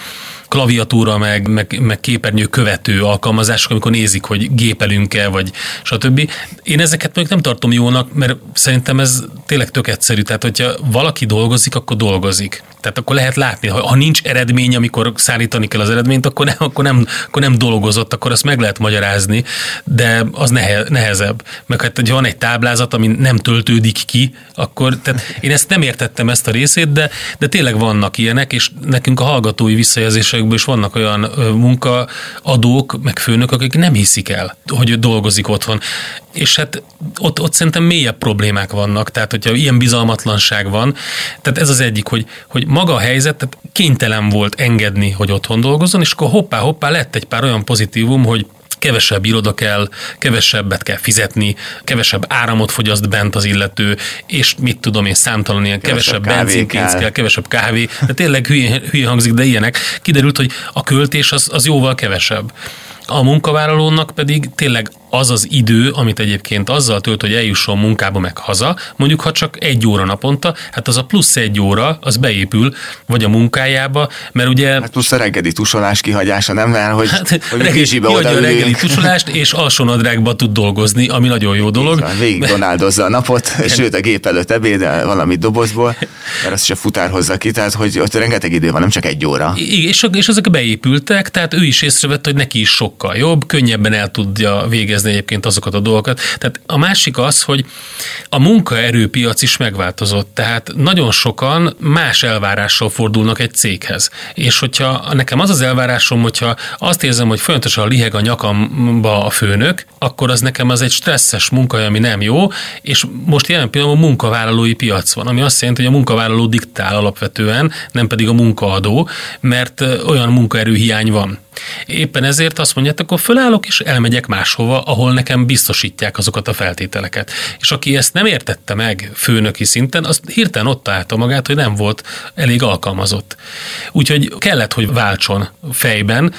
Speaker 2: klaviatúra, meg, meg, meg képernyő követő alkalmazások, amikor nézik, hogy gépelünk-e, vagy stb. Én ezeket még nem tartom jónak, mert szerintem ez tényleg tök egyszerű. Tehát, hogyha valaki dolgozik, akkor dolgozik. Tehát akkor lehet látni, ha, ha nincs eredmény, amikor szállítani kell az eredményt, akkor nem, akkor, nem, akkor nem dolgozott, akkor azt meg lehet magyarázni, de az nehe, nehezebb. Meg hát, hogy van egy táblázat, ami nem töltődik ki, akkor tehát én ezt nem értettem ezt a részét, de, de tényleg vannak ilyenek, és nekünk a hallgatói visszajelzésekből is vannak olyan munkaadók, meg főnök, akik nem hiszik el, hogy dolgozik otthon. És hát ott, ott szerintem mélyebb problémák vannak, tehát hogyha ilyen bizalmatlanság van, tehát ez az egyik, hogy, hogy maga a helyzet tehát kénytelen volt engedni, hogy otthon dolgozzon, és akkor hoppá-hoppá lett egy pár olyan pozitívum, hogy kevesebb iroda kell, kevesebbet kell fizetni, kevesebb áramot fogyaszt bent az illető, és mit tudom én, számtalan ilyen kevesebb, kevesebb benzinpénz kell. kell, kevesebb kávé, de tényleg hülye, hülye hangzik, de ilyenek. Kiderült, hogy a költés az, az jóval kevesebb. A munkavállalónak pedig tényleg az az idő, amit egyébként azzal tölt, hogy eljusson munkába meg haza, mondjuk ha csak egy óra naponta, hát az a plusz egy óra, az beépül, vagy a munkájába, mert ugye...
Speaker 4: Hát plusz a reggeli tusolás kihagyása, nem? Mert hogy, hát, hogy
Speaker 2: reggeli, oda a reggeli tusolást, és alsónadrágba tud dolgozni, ami nagyon jó dolog. Van,
Speaker 4: végig donaldozza a napot, és sőt a gép előtt ebédel valamit dobozból, mert azt is a futár hozza ki, tehát hogy ott rengeteg idő van, nem csak egy óra.
Speaker 2: Igen, és, és ezek beépültek, tehát ő is észrevett, hogy neki is sokkal jobb, könnyebben el tudja végezni végezni egyébként azokat a dolgokat. Tehát a másik az, hogy a munkaerőpiac is megváltozott, tehát nagyon sokan más elvárással fordulnak egy céghez. És hogyha nekem az az elvárásom, hogyha azt érzem, hogy folyamatosan liheg a nyakamba a főnök, akkor az nekem az egy stresszes munka, ami nem jó, és most jelen pillanatban munkavállalói piac van, ami azt jelenti, hogy a munkavállaló diktál alapvetően, nem pedig a munkaadó, mert olyan munkaerőhiány van. Éppen ezért azt mondják, akkor fölállok és elmegyek máshova, ahol nekem biztosítják azokat a feltételeket. És aki ezt nem értette meg főnöki szinten, az hirtelen ott találta magát, hogy nem volt elég alkalmazott. Úgyhogy kellett, hogy váltson fejben.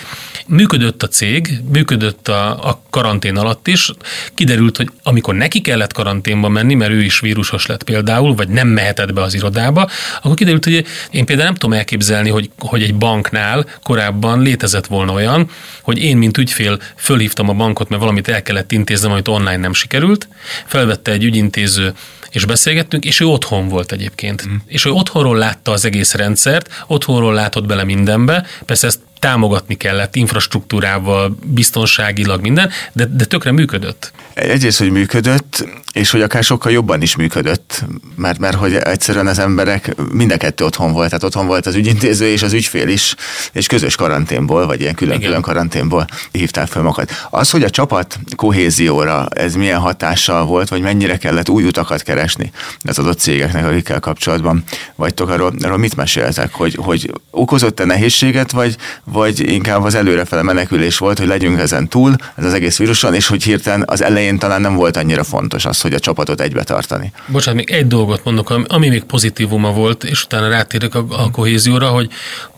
Speaker 2: Működött a cég, működött a, a karantén alatt is. Kiderült, hogy amikor neki kellett karanténba menni, mert ő is vírusos lett például, vagy nem mehetett be az irodába, akkor kiderült, hogy én például nem tudom elképzelni, hogy, hogy egy banknál korábban létezett volna olyan, hogy én, mint ügyfél, fölhívtam a bankot, mert valamit el kellett intéznem, amit online nem sikerült, felvette egy ügyintéző és beszélgettünk, és ő otthon volt egyébként. Mm. És ő otthonról látta az egész rendszert, otthonról látott bele mindenbe, persze ezt támogatni kellett infrastruktúrával, biztonságilag minden, de, de tökre működött.
Speaker 4: Egyrészt, hogy működött, és hogy akár sokkal jobban is működött, mert, mert hogy egyszerűen az emberek mind a kettő otthon volt, tehát otthon volt az ügyintéző és az ügyfél is, és közös karanténból, vagy ilyen külön-külön karanténból hívták fel magukat. Az, hogy a csapat kohézióra ez milyen hatással volt, vagy mennyire kellett új utakat keresni az adott cégeknek, akikkel kapcsolatban vagytok, arról, arról mit meséltek, hogy, hogy okozott-e nehézséget, vagy, vagy inkább az előrefele menekülés volt, hogy legyünk ezen túl, ez az egész víruson, és hogy hirtelen az elején talán nem volt annyira fontos az, hogy a csapatot egybe tartani.
Speaker 2: Bocsánat, még egy dolgot mondok, ami még pozitívuma volt, és utána rátérek a, a kohézióra, hogy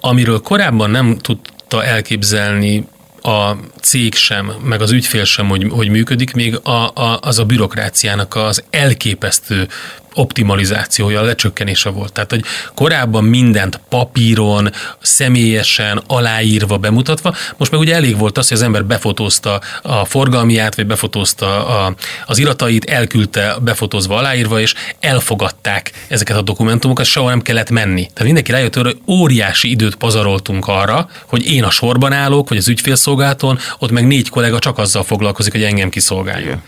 Speaker 2: amiről korábban nem tudta elképzelni a cég sem, meg az ügyfél sem, hogy, hogy működik, még a, a, az a bürokráciának az elképesztő optimalizációja, a lecsökkenése volt. Tehát, hogy korábban mindent papíron, személyesen, aláírva, bemutatva, most meg ugye elég volt az, hogy az ember befotózta a forgalmiát, vagy befotózta a, az iratait, elküldte befotózva, aláírva, és elfogadták ezeket a dokumentumokat, soha nem kellett menni. Tehát mindenki rájött hogy óriási időt pazaroltunk arra, hogy én a sorban állok, vagy az ügyfélszolgálaton, ott meg négy kollega csak azzal foglalkozik, hogy engem kiszolgálja. Igen.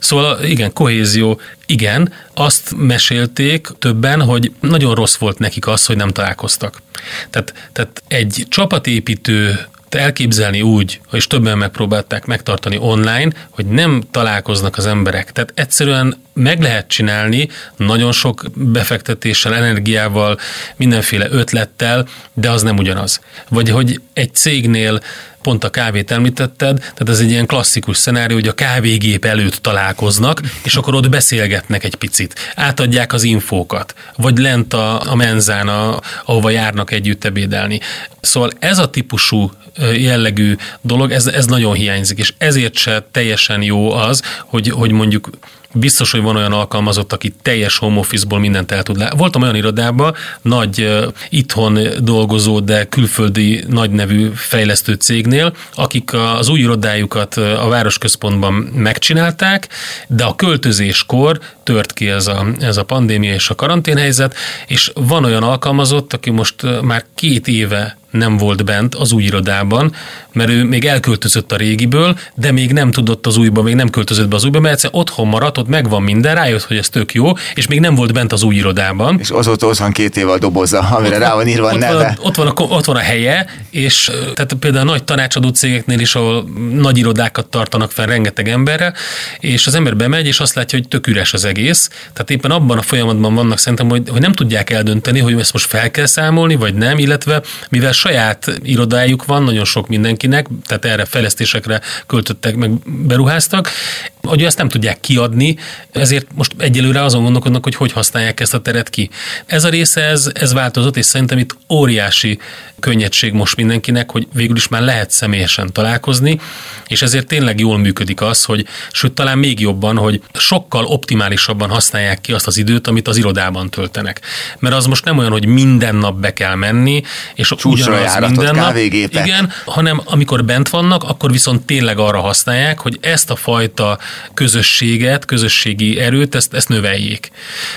Speaker 2: Szóval igen, kohézió, igen, azt mesélték többen, hogy nagyon rossz volt nekik az, hogy nem találkoztak. Tehát, tehát egy csapatépítő elképzelni úgy, és többen megpróbálták megtartani online, hogy nem találkoznak az emberek. Tehát egyszerűen meg lehet csinálni nagyon sok befektetéssel, energiával, mindenféle ötlettel, de az nem ugyanaz. Vagy hogy egy cégnél pont a kávét említetted, tehát ez egy ilyen klasszikus szenárió, hogy a kávégép előtt találkoznak, és akkor ott beszélgetnek egy picit, átadják az infókat, vagy lent a, a menzán, a, ahova járnak együtt ebédelni. Szóval ez a típusú jellegű dolog, ez, ez nagyon hiányzik, és ezért se teljesen jó az, hogy, hogy mondjuk biztos, hogy van olyan alkalmazott, aki teljes home office-ból mindent el tud látni. Voltam olyan irodában, nagy itthon dolgozó, de külföldi nagy nevű fejlesztő cégnél, akik az új irodájukat a városközpontban megcsinálták, de a költözéskor tört ki ez a, ez a pandémia és a karanténhelyzet, és van olyan alkalmazott, aki most már két éve nem volt bent az új irodában, mert ő még elköltözött a régiből, de még nem tudott az újba, még nem költözött be az újba, mert egyszer otthon maradt, ott megvan minden, rájött, hogy ez tök jó, és még nem volt bent az új irodában.
Speaker 4: És azóta ott van két év a doboza, amire ott rá van írva a neve. Van,
Speaker 2: ott, van a, ott van a helye, és tehát például a nagy tanácsadó cégeknél is, ahol nagy irodákat tartanak fel rengeteg emberre, és az ember bemegy, és azt látja, hogy tök üres az egész. Tehát éppen abban a folyamatban vannak szerintem, hogy, hogy nem tudják eldönteni, hogy ezt most fel kell számolni, vagy nem, illetve mivel saját irodájuk van, nagyon sok mindenkinek, tehát erre fejlesztésekre költöttek, meg beruháztak, hogy ezt nem tudják kiadni, ezért most egyelőre azon gondolkodnak, hogy hogy használják ezt a teret ki. Ez a része, ez, ez változott, és szerintem itt óriási könnyedség most mindenkinek, hogy végül is már lehet személyesen találkozni, és ezért tényleg jól működik az, hogy sőt talán még jobban, hogy sokkal optimálisabban használják ki azt az időt, amit az irodában töltenek. Mert az most nem olyan, hogy minden nap be kell menni, és
Speaker 4: Csúcsra minden nap,
Speaker 2: igen, hanem amikor bent vannak, akkor viszont tényleg arra használják, hogy ezt a fajta közösséget, közösségi erőt, ezt, ezt növeljék.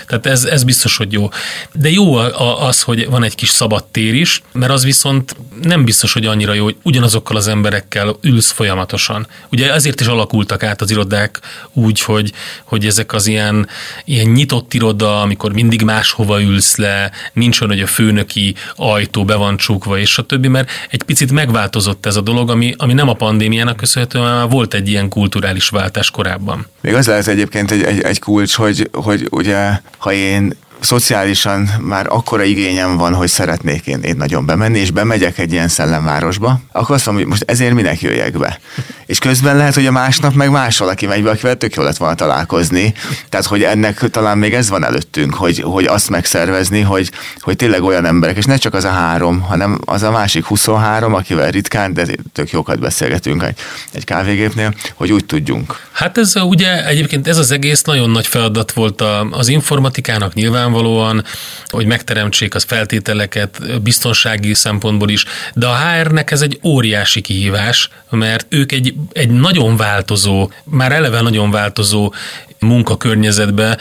Speaker 2: Tehát ez, ez biztos, hogy jó. De jó az, hogy van egy kis szabad tér is, mert az viszont nem biztos, hogy annyira jó, hogy ugyanazokkal az emberekkel ülsz folyamatosan. Ugye ezért is alakultak át az irodák úgy, hogy, hogy ezek az ilyen, ilyen nyitott iroda, amikor mindig máshova ülsz le, nincs olyan, hogy a főnöki ajtó be van csukva, és a többi, mert egy picit megváltozott ez a dolog, ami, ami nem a pandémiának köszönhetően, már volt egy ilyen kulturális váltás korábban.
Speaker 4: Még az lehet egyébként egy, egy, egy kulcs, hogy, hogy ugye, ha én szociálisan már akkora igényem van, hogy szeretnék én, én nagyon bemenni, és bemegyek egy ilyen szellemvárosba, akkor azt mondom, hogy most ezért minek jöjjek be. És közben lehet, hogy a másnap meg más valaki megy be, akivel tök jó lett volna találkozni. Tehát, hogy ennek talán még ez van előttünk, hogy, hogy azt megszervezni, hogy, hogy tényleg olyan emberek, és ne csak az a három, hanem az a másik 23, akivel ritkán, de tök jókat beszélgetünk egy, egy kávégépnél, hogy úgy tudjunk.
Speaker 2: Hát ez ugye egyébként ez az egész nagyon nagy feladat volt az informatikának nyilvánvalóan, hogy megteremtsék az feltételeket biztonsági szempontból is, de a HR-nek ez egy óriási kihívás, mert ők egy, egy nagyon változó, már eleve nagyon változó munkakörnyezetbe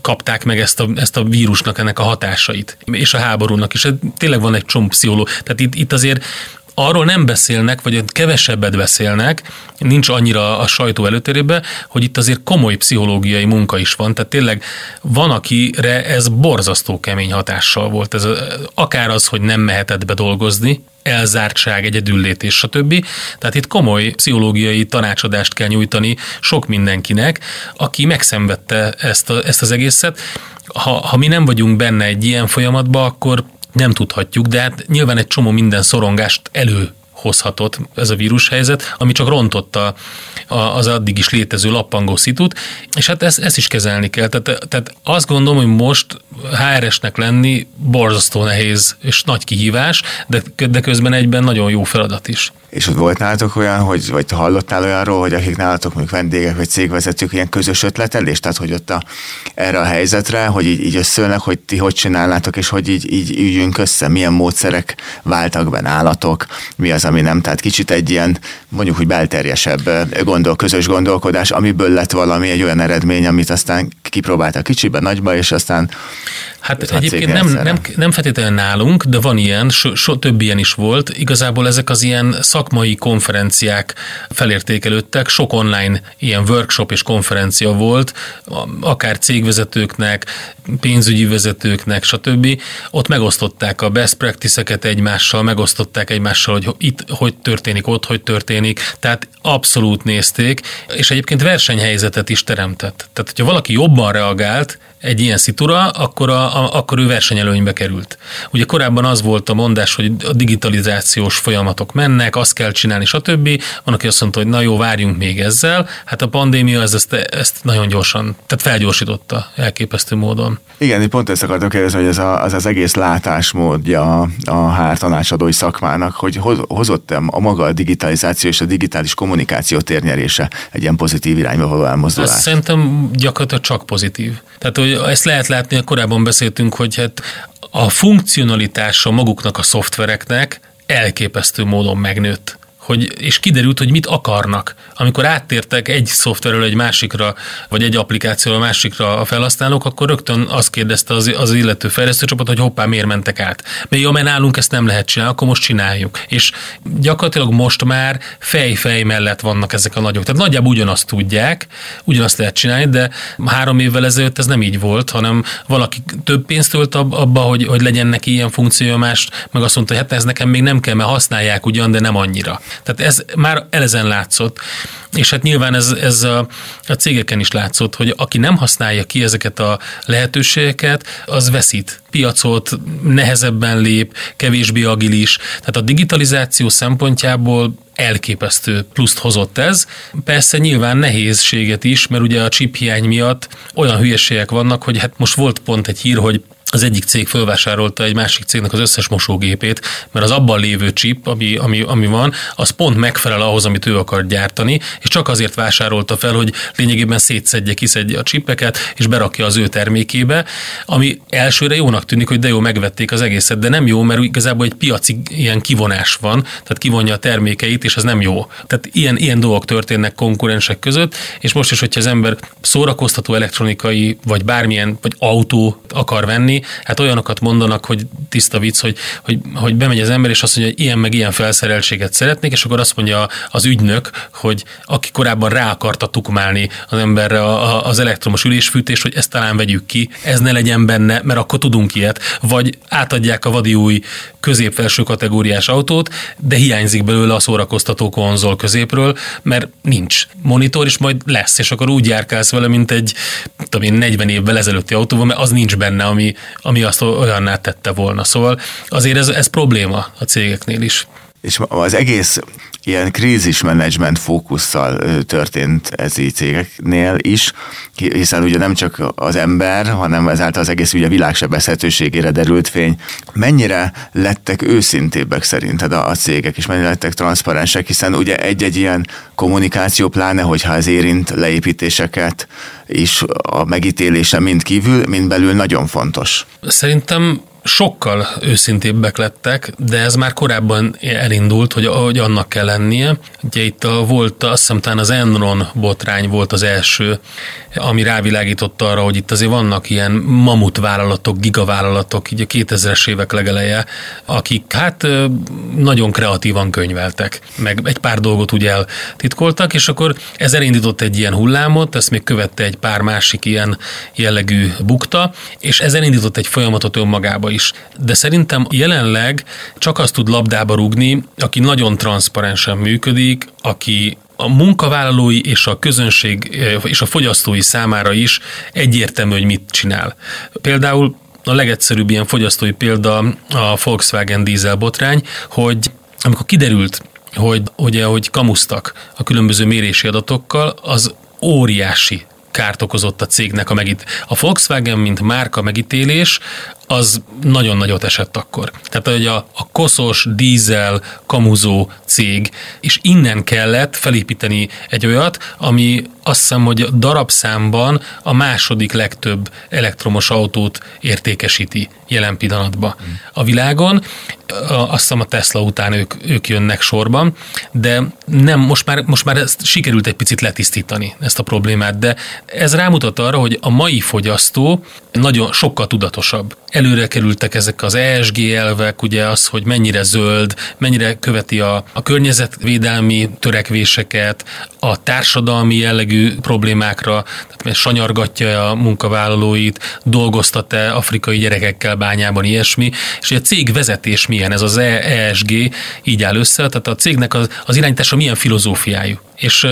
Speaker 2: kapták meg ezt a, ezt a vírusnak, ennek a hatásait, és a háborúnak is. Tényleg van egy csomó pszichológ. Tehát itt, itt azért arról nem beszélnek, vagy kevesebbet beszélnek, nincs annyira a sajtó előtérében, hogy itt azért komoly pszichológiai munka is van, tehát tényleg van, akire ez borzasztó kemény hatással volt. Ez akár az, hogy nem mehetett be dolgozni, elzártság, egyedüllétés, stb. Tehát itt komoly pszichológiai tanácsadást kell nyújtani sok mindenkinek, aki megszenvedte ezt, a, ezt az egészet. Ha, ha mi nem vagyunk benne egy ilyen folyamatban, akkor nem tudhatjuk, de hát nyilván egy csomó minden szorongást elő hozhatott ez a vírushelyzet, ami csak rontotta az addig is létező lappangó szitut, és hát ezt, ezt is kezelni kell. Tehát, tehát azt gondolom, hogy most HR-esnek lenni borzasztó nehéz és nagy kihívás, de, de közben egyben nagyon jó feladat is.
Speaker 4: És ott volt nálatok olyan, hogy, vagy hallottál olyanról, hogy akik nálatok mondjuk vendégek vagy cégvezetők ilyen közös ötletelés, tehát hogy ott a, erre a helyzetre, hogy így, így összeülnek, hogy ti hogy csinálnátok, és hogy így, így üljünk össze, milyen módszerek váltak be nálatok, mi az, ami nem, tehát kicsit egy ilyen mondjuk, hogy belterjesebb gondol, közös gondolkodás, amiből lett valami egy olyan eredmény, amit aztán kipróbáltak kicsibe, nagyba, és aztán
Speaker 2: Hát egyébként nem, nem, nem feltétlenül nálunk, de van ilyen, so, so, több ilyen is volt. Igazából ezek az ilyen szakmai konferenciák felértékelődtek, sok online ilyen workshop és konferencia volt, akár cégvezetőknek, pénzügyi vezetőknek, stb. Ott megosztották a best practice-eket egymással, megosztották egymással, hogy itt hogy történik, ott hogy történik, tehát abszolút nézték, és egyébként versenyhelyzetet is teremtett. Tehát, hogyha valaki jobban reagált, egy ilyen szitura, akkor, a, a, akkor ő versenyelőnybe került. Ugye korábban az volt a mondás, hogy a digitalizációs folyamatok mennek, azt kell csinálni, stb. Van, aki azt mondta, hogy na jó, várjunk még ezzel. Hát a pandémia ez, ezt, ezt nagyon gyorsan, tehát felgyorsította elképesztő módon.
Speaker 4: Igen, én pont ezt akartam kérdezni, hogy ez a, az, az egész látásmódja a HR tanácsadói szakmának, hogy hozott a maga a digitalizáció és a digitális kommunikáció térnyerése egy ilyen pozitív irányba való elmozdulás?
Speaker 2: Azt szerintem gyakorlatilag csak pozitív. Tehát, hogy ezt lehet látni, korábban beszéltünk, hogy hát a funkcionalitása maguknak a szoftvereknek elképesztő módon megnőtt hogy, és kiderült, hogy mit akarnak. Amikor áttértek egy szoftverről egy másikra, vagy egy applikációról a másikra a felhasználók, akkor rögtön azt kérdezte az, az illető fejlesztőcsapat, hogy hoppá, miért mentek át. Mert jó, mert nálunk ezt nem lehet csinálni, akkor most csináljuk. És gyakorlatilag most már fej-fej mellett vannak ezek a nagyok. Tehát nagyjából ugyanazt tudják, ugyanazt lehet csinálni, de három évvel ezelőtt ez nem így volt, hanem valaki több pénzt ölt abba, hogy, hogy legyen neki ilyen funkciója, más, meg azt mondta, hogy hát ez nekem még nem kell, mert használják ugyan, de nem annyira. Tehát ez már elezen látszott, és hát nyilván ez, ez a, a cégeken is látszott, hogy aki nem használja ki ezeket a lehetőségeket, az veszít piacot, nehezebben lép, kevésbé agilis. Tehát a digitalizáció szempontjából elképesztő pluszt hozott ez. Persze nyilván nehézséget is, mert ugye a chip hiány miatt olyan hülyeségek vannak, hogy hát most volt pont egy hír, hogy az egyik cég fölvásárolta egy másik cégnek az összes mosógépét, mert az abban lévő chip, ami, ami, ami van, az pont megfelel ahhoz, amit ő akar gyártani, és csak azért vásárolta fel, hogy lényegében szétszedje, kiszedje a csipeket, és berakja az ő termékébe, ami elsőre jónak tűnik, hogy de jó, megvették az egészet, de nem jó, mert igazából egy piaci ilyen kivonás van, tehát kivonja a termékeit, és ez nem jó. Tehát ilyen, ilyen dolgok történnek konkurensek között, és most is, hogyha az ember szórakoztató elektronikai, vagy bármilyen, vagy autó akar venni, hát olyanokat mondanak, hogy tiszta vicc, hogy, hogy, hogy bemegy az ember, és azt mondja, hogy ilyen meg ilyen felszereltséget szeretnék, és akkor azt mondja az ügynök, hogy aki korábban rá akarta tukmálni az emberre az elektromos ülésfűtést, hogy ezt talán vegyük ki, ez ne legyen benne, mert akkor tudunk ilyet, vagy átadják a vadi új középfelső kategóriás autót, de hiányzik belőle a szórakoztató konzol középről, mert nincs. Monitor, és majd lesz, és akkor úgy járkálsz vele, mint egy tudom én, 40 évvel ezelőtti autóban, mert az nincs benne, ami, ami azt olyanná tette volna. Szóval azért ez, ez probléma a cégeknél is.
Speaker 4: És az egész ilyen krízismenedzsment fókusszal történt ez így cégeknél is, hiszen ugye nem csak az ember, hanem ezáltal az egész ugye világsebezhetőségére derült fény. Mennyire lettek őszintébbek szerinted a, a cégek, és mennyire lettek transzparensek, hiszen ugye egy-egy ilyen kommunikáció, pláne hogyha ez érint leépítéseket is a megítélése mind kívül, mind belül nagyon fontos.
Speaker 2: Szerintem sokkal őszintébbek lettek, de ez már korábban elindult, hogy, hogy annak kell lennie. Ugye itt a, volt, azt hiszem talán az Enron botrány volt az első, ami rávilágította arra, hogy itt azért vannak ilyen mamut vállalatok, gigavállalatok, így a 2000-es évek legeleje, akik hát nagyon kreatívan könyveltek, meg egy pár dolgot ugye eltitkoltak, és akkor ez elindított egy ilyen hullámot, ezt még követte egy pár másik ilyen jellegű bukta, és ez elindított egy folyamatot önmagába is. De szerintem jelenleg csak azt tud labdába rugni, aki nagyon transzparensen működik, aki a munkavállalói és a közönség eh, és a fogyasztói számára is egyértelmű, hogy mit csinál. Például a legegyszerűbb ilyen fogyasztói példa a Volkswagen dízel botrány, hogy amikor kiderült, hogy ugye, hogy kamusztak a különböző mérési adatokkal, az óriási kárt okozott a cégnek a megít. A Volkswagen, mint márka megítélés, az nagyon nagyot esett akkor. Tehát, hogy a, a koszos, dízel, kamuzó cég, és innen kellett felépíteni egy olyat, ami azt hiszem, hogy darabszámban a második legtöbb elektromos autót értékesíti jelen pillanatban a világon. Azt hiszem a Tesla után ők, ők jönnek sorban, de nem, most már, most már ezt sikerült egy picit letisztítani, ezt a problémát, de ez rámutat arra, hogy a mai fogyasztó nagyon sokkal tudatosabb. Előre kerültek ezek az ESG elvek, ugye az, hogy mennyire zöld, mennyire követi a, a környezetvédelmi törekvéseket, a társadalmi jellegű problémákra, tehát sanyargatja a munkavállalóit, dolgoztat-e afrikai gyerekekkel bányában ilyesmi, és a cég vezetés milyen, ez az ESG így áll össze, tehát a cégnek az, az irányítása milyen filozófiájú. És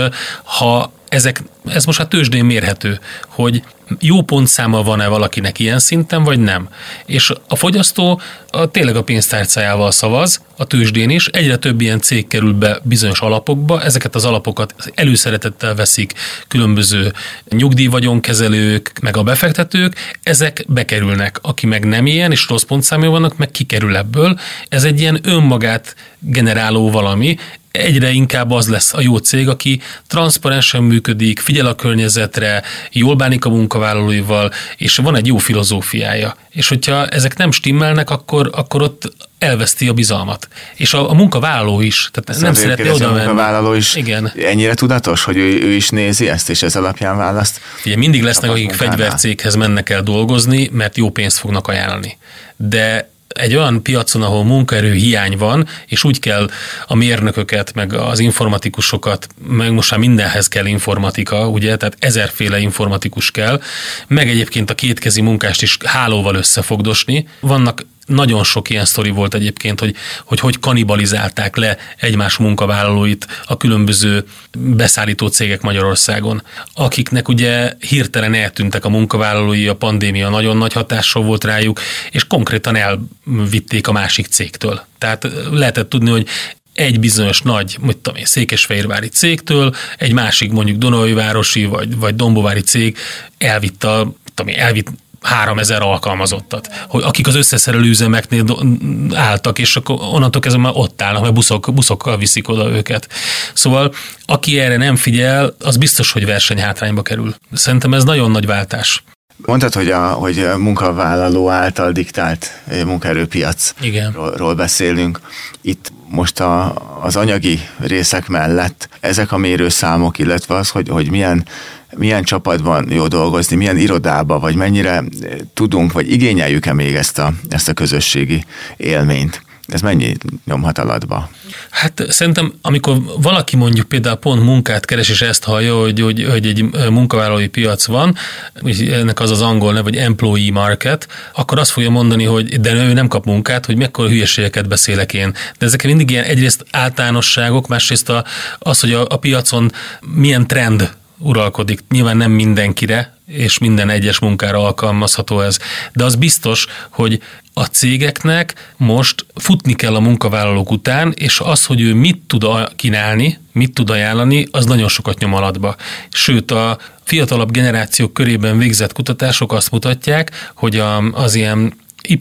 Speaker 2: ha ezek, ez most a tőzsdén mérhető, hogy jó pontszáma van-e valakinek ilyen szinten, vagy nem. És a fogyasztó a, tényleg a pénztárcájával szavaz, a tőzsdén is, egyre több ilyen cég kerül be bizonyos alapokba, ezeket az alapokat előszeretettel veszik különböző nyugdíjvagyonkezelők, meg a befektetők, ezek bekerülnek. Aki meg nem ilyen, és rossz pontszámú vannak, meg kikerül ebből. Ez egy ilyen önmagát generáló valami, egyre inkább az lesz a jó cég, aki transzparensen működik, figyel a környezetre, jól bánik a munkavállalóival, és van egy jó filozófiája. És hogyha ezek nem stimmelnek, akkor, akkor ott elveszti a bizalmat. És a, a munkavállaló is. Tehát ezt nem szeretné oda
Speaker 4: A munkavállaló is Igen. ennyire tudatos, hogy ő, ő is nézi ezt, és ez alapján választ.
Speaker 2: Ugye mindig lesznek, akik fegyvercéghez mennek el dolgozni, mert jó pénzt fognak ajánlani. De egy olyan piacon, ahol munkaerő hiány van, és úgy kell a mérnököket, meg az informatikusokat, meg most már mindenhez kell informatika, ugye, tehát ezerféle informatikus kell, meg egyébként a kétkezi munkást is hálóval összefogdosni. Vannak nagyon sok ilyen sztori volt egyébként, hogy, hogy hogy kanibalizálták le egymás munkavállalóit a különböző beszállító cégek Magyarországon, akiknek ugye hirtelen eltűntek a munkavállalói, a pandémia nagyon nagy hatással volt rájuk, és konkrétan elvitték a másik cégtől. Tehát lehetett tudni, hogy egy bizonyos nagy, mit tudom én, székesfehérvári cégtől, egy másik mondjuk Dunajvárosi vagy, vagy Dombovári cég elvitt a, tudom én, elvitt 3000 alkalmazottat, hogy akik az összeszerelő üzemeknél álltak, és akkor onnantól kezdve már ott állnak, mert buszok, buszokkal viszik oda őket. Szóval aki erre nem figyel, az biztos, hogy versenyhátrányba kerül. Szerintem ez nagyon nagy váltás.
Speaker 4: Mondtad, hogy a, hogy a munkavállaló által diktált munkaerőpiacról beszélünk. Itt most a, az anyagi részek mellett ezek a mérőszámok, illetve az, hogy, hogy milyen milyen csapatban jó dolgozni, milyen irodába, vagy mennyire tudunk, vagy igényeljük-e még ezt a, ezt a közösségi élményt. Ez mennyi nyomhat alatba?
Speaker 2: Hát szerintem, amikor valaki mondjuk például pont munkát keres, és ezt hallja, hogy, hogy, hogy egy munkavállalói piac van, és ennek az az angol neve, vagy employee market, akkor azt fogja mondani, hogy de ő nem kap munkát, hogy mekkora hülyeségeket beszélek én. De ezek mindig ilyen egyrészt általánosságok, másrészt a, az, hogy a, a piacon milyen trend uralkodik. Nyilván nem mindenkire, és minden egyes munkára alkalmazható ez. De az biztos, hogy a cégeknek most futni kell a munkavállalók után, és az, hogy ő mit tud kínálni, mit tud ajánlani, az nagyon sokat nyom alatba. Sőt, a fiatalabb generációk körében végzett kutatások azt mutatják, hogy az ilyen Y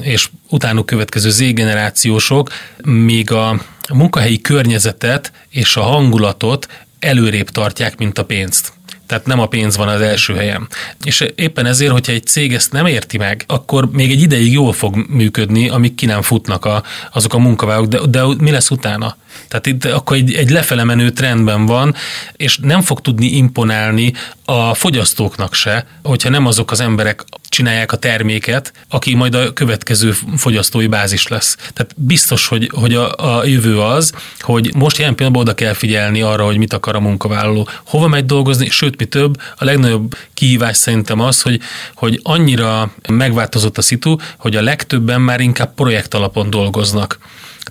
Speaker 2: és utánuk következő Z generációsok még a munkahelyi környezetet és a hangulatot előrébb tartják, mint a pénzt. Tehát nem a pénz van az első helyen. És éppen ezért, hogyha egy cég ezt nem érti meg, akkor még egy ideig jól fog működni, amíg ki nem futnak a, azok a munkavállalók, de, de mi lesz utána? Tehát itt akkor egy, egy lefele menő trendben van, és nem fog tudni imponálni a fogyasztóknak se, hogyha nem azok az emberek csinálják a terméket, aki majd a következő fogyasztói bázis lesz. Tehát biztos, hogy, hogy a, a jövő az, hogy most ilyen pillanatban oda kell figyelni arra, hogy mit akar a munkavállaló, hova megy dolgozni, sőt, mi több, a legnagyobb kihívás szerintem az, hogy, hogy annyira megváltozott a szitu, hogy a legtöbben már inkább projekt alapon dolgoznak.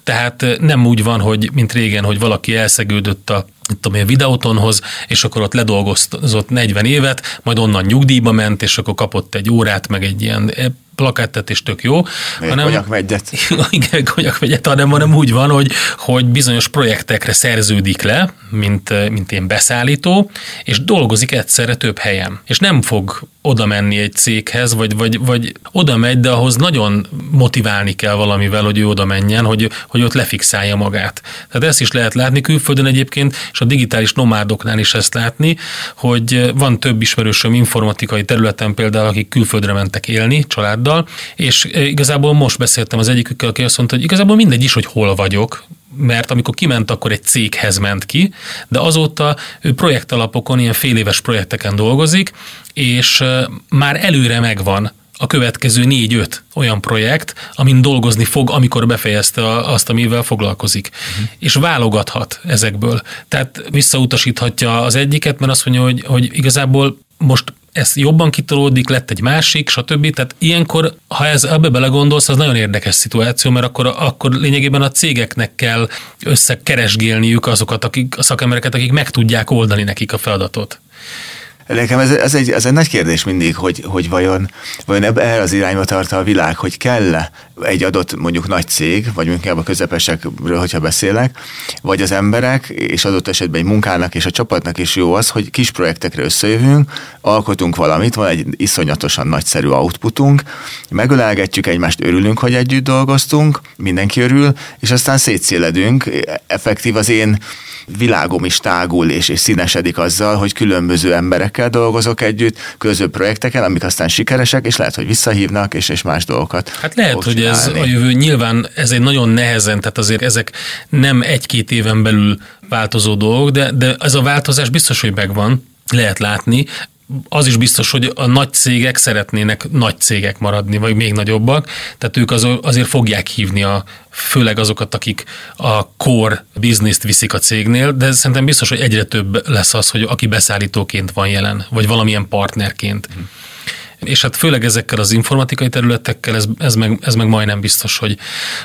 Speaker 2: Tehát nem úgy van, hogy mint régen, hogy valaki elszegődött a tudom én, videótonhoz, és akkor ott ledolgozott 40 évet, majd onnan nyugdíjba ment, és akkor kapott egy órát, meg egy ilyen plakettet, és tök jó.
Speaker 4: Még hanem, konyakmegyet.
Speaker 2: Igen, konyakmegyet, hanem, hanem úgy van, hogy, hogy bizonyos projektekre szerződik le, mint, mint én beszállító, és dolgozik egyszerre több helyen. És nem fog oda menni egy céghez, vagy, vagy, vagy oda megy, de ahhoz nagyon motiválni kell valamivel, hogy ő oda menjen, hogy, hogy ott lefixálja magát. Tehát ezt is lehet látni külföldön egyébként, és a digitális nomádoknál is ezt látni, hogy van több ismerősöm informatikai területen például, akik külföldre mentek élni családdal, és igazából most beszéltem az egyikükkel, aki azt mondta, hogy igazából mindegy is, hogy hol vagyok, mert amikor kiment, akkor egy céghez ment ki, de azóta ő projektalapokon, ilyen fél éves projekteken dolgozik, és már előre megvan a következő négy-öt olyan projekt, amin dolgozni fog, amikor befejezte azt, amivel foglalkozik. Uh-huh. És válogathat ezekből. Tehát visszautasíthatja az egyiket, mert azt mondja, hogy, hogy igazából most ez jobban kitolódik, lett egy másik, stb. Tehát ilyenkor, ha ez ebbe belegondolsz, az nagyon érdekes szituáció, mert akkor, akkor lényegében a cégeknek kell összekeresgélniük azokat akik, a szakembereket, akik meg tudják oldani nekik a feladatot.
Speaker 4: Nekem ez, ez, egy, ez egy nagy kérdés mindig, hogy, hogy vajon, vajon ebbe erre az irányba tart a világ, hogy kell-e egy adott mondjuk nagy cég, vagy inkább a közepesekről, hogyha beszélek, vagy az emberek, és adott esetben egy munkának és a csapatnak is jó az, hogy kis projektekre összejövünk, alkotunk valamit, van egy iszonyatosan nagyszerű outputunk, megölelgetjük egymást, örülünk, hogy együtt dolgoztunk, mindenki örül, és aztán szétszéledünk, effektív az én világom is tágul és, és színesedik azzal, hogy különböző emberekkel dolgozok együtt, közö projekteken, amik aztán sikeresek, és lehet, hogy visszahívnak, és, és más dolgokat.
Speaker 2: Hát lehet, hogy ez a jövő. Nyilván ez egy nagyon nehezen, tehát azért ezek nem egy-két éven belül változó dolgok, de, de ez a változás biztos, hogy megvan, lehet látni az is biztos, hogy a nagy cégek szeretnének nagy cégek maradni, vagy még nagyobbak, tehát ők az, azért fogják hívni a, főleg azokat, akik a core business-t viszik a cégnél, de szerintem biztos, hogy egyre több lesz az, hogy aki beszállítóként van jelen, vagy valamilyen partnerként. Mm és hát főleg ezekkel az informatikai területekkel ez, ez, meg, ez meg majdnem biztos, hogy,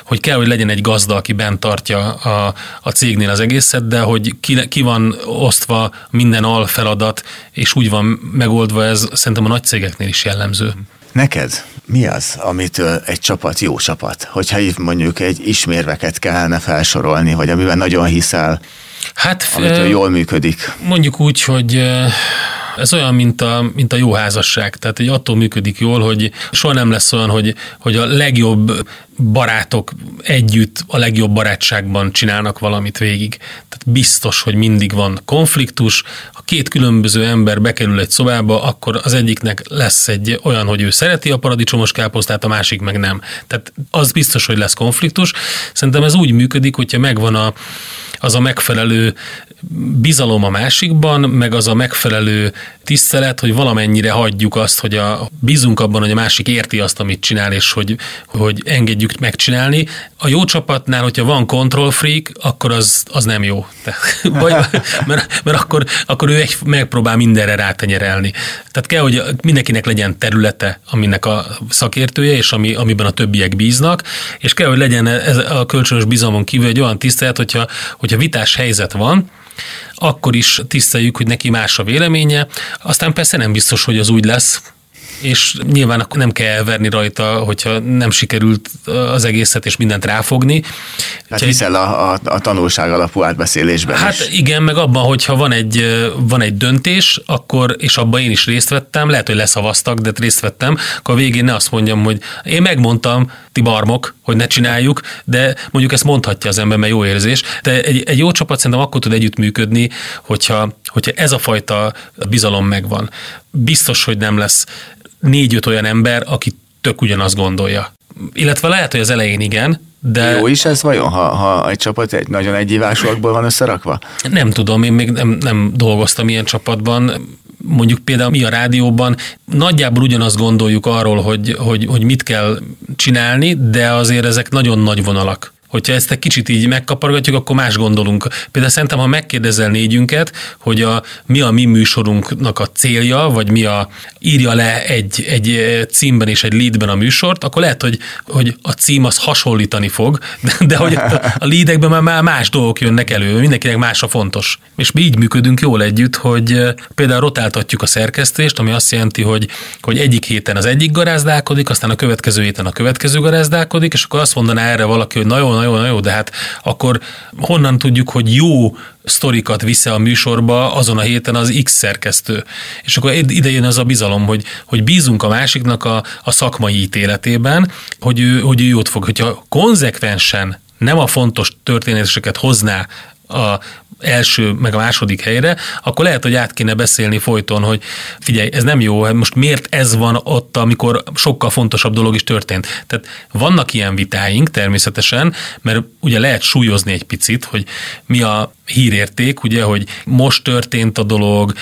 Speaker 2: hogy kell, hogy legyen egy gazda, aki bent tartja a, a cégnél az egészet, de hogy ki, ki van osztva minden alfeladat, és úgy van megoldva, ez szerintem a nagy cégeknél is jellemző.
Speaker 4: Neked mi az, amitől egy csapat jó csapat? Hogyha itt mondjuk egy ismérveket kellene felsorolni, vagy amiben nagyon hiszel, hát, amitől jól működik?
Speaker 2: Mondjuk úgy, hogy ez olyan, mint a, mint a jó házasság. Tehát egy attól működik jól, hogy soha nem lesz olyan, hogy, hogy a legjobb barátok együtt a legjobb barátságban csinálnak valamit végig. Tehát biztos, hogy mindig van konfliktus. Ha két különböző ember bekerül egy szobába, akkor az egyiknek lesz egy olyan, hogy ő szereti a paradicsomos káposztát, a másik meg nem. Tehát az biztos, hogy lesz konfliktus. Szerintem ez úgy működik, hogyha megvan a, az a megfelelő bizalom a másikban, meg az a megfelelő tisztelet, hogy valamennyire hagyjuk azt, hogy a, bízunk abban, hogy a másik érti azt, amit csinál, és hogy, hogy engedjük megcsinálni. A jó csapatnál, hogyha van control freak, akkor az, az nem jó. Vagy, mert, mert akkor, akkor ő egy, megpróbál mindenre rátenyerelni. Tehát kell, hogy mindenkinek legyen területe, aminek a szakértője, és ami, amiben a többiek bíznak, és kell, hogy legyen ez a kölcsönös bizalmon kívül egy olyan tisztelet, hogyha, hogyha vitás helyzet van, akkor is tiszteljük, hogy neki más a véleménye, aztán persze nem biztos, hogy az úgy lesz, és nyilván akkor nem kell elverni rajta, hogyha nem sikerült az egészet és mindent ráfogni.
Speaker 4: Hát hiszel a, a, a tanulság alapú átbeszélésben
Speaker 2: Hát
Speaker 4: is.
Speaker 2: igen, meg abban, hogyha van egy, van egy döntés, akkor, és abban én is részt vettem, lehet, hogy leszavaztak, de részt vettem, akkor a végén ne azt mondjam, hogy én megmondtam, ti barmok, hogy ne csináljuk, de mondjuk ezt mondhatja az ember, mert jó érzés. De egy, egy jó csapat szerintem akkor tud együttműködni, hogyha, hogyha ez a fajta bizalom megvan. Biztos, hogy nem lesz négy-öt olyan ember, aki tök ugyanazt gondolja. Illetve lehet, hogy az elején igen, de...
Speaker 4: Jó is ez vajon, ha, ha egy csapat egy nagyon egyívásúakból van összerakva?
Speaker 2: Nem tudom, én még nem, nem dolgoztam ilyen csapatban. Mondjuk például mi a rádióban nagyjából ugyanazt gondoljuk arról, hogy, hogy, hogy mit kell csinálni, de azért ezek nagyon nagy vonalak. Hogyha ezt egy kicsit így megkapargatjuk, akkor más gondolunk. Például szerintem, ha megkérdezel négyünket, hogy a, mi a mi műsorunknak a célja, vagy mi a, írja le egy, egy címben és egy leadben a műsort, akkor lehet, hogy, hogy a cím az hasonlítani fog, de, de hogy a, a leadekben már más dolgok jönnek elő, mindenkinek más a fontos. És mi így működünk jól együtt, hogy például rotáltatjuk a szerkesztést, ami azt jelenti, hogy, hogy egyik héten az egyik garázdálkodik, aztán a következő héten a következő garázdálkodik, és akkor azt mondaná erre valaki, hogy na jó, na jó, na jó, de hát akkor honnan tudjuk, hogy jó sztorikat vissza a műsorba azon a héten az X szerkesztő. És akkor ide jön az a bizalom, hogy, hogy bízunk a másiknak a, a szakmai ítéletében, hogy ő, hogy ő jót fog. Hogyha konzekvensen nem a fontos történeteseket hozná a első, meg a második helyre, akkor lehet, hogy át kéne beszélni folyton, hogy figyelj, ez nem jó, most miért ez van ott, amikor sokkal fontosabb dolog is történt. Tehát vannak ilyen vitáink természetesen, mert ugye lehet súlyozni egy picit, hogy mi a hírérték, ugye, hogy most történt a dolog,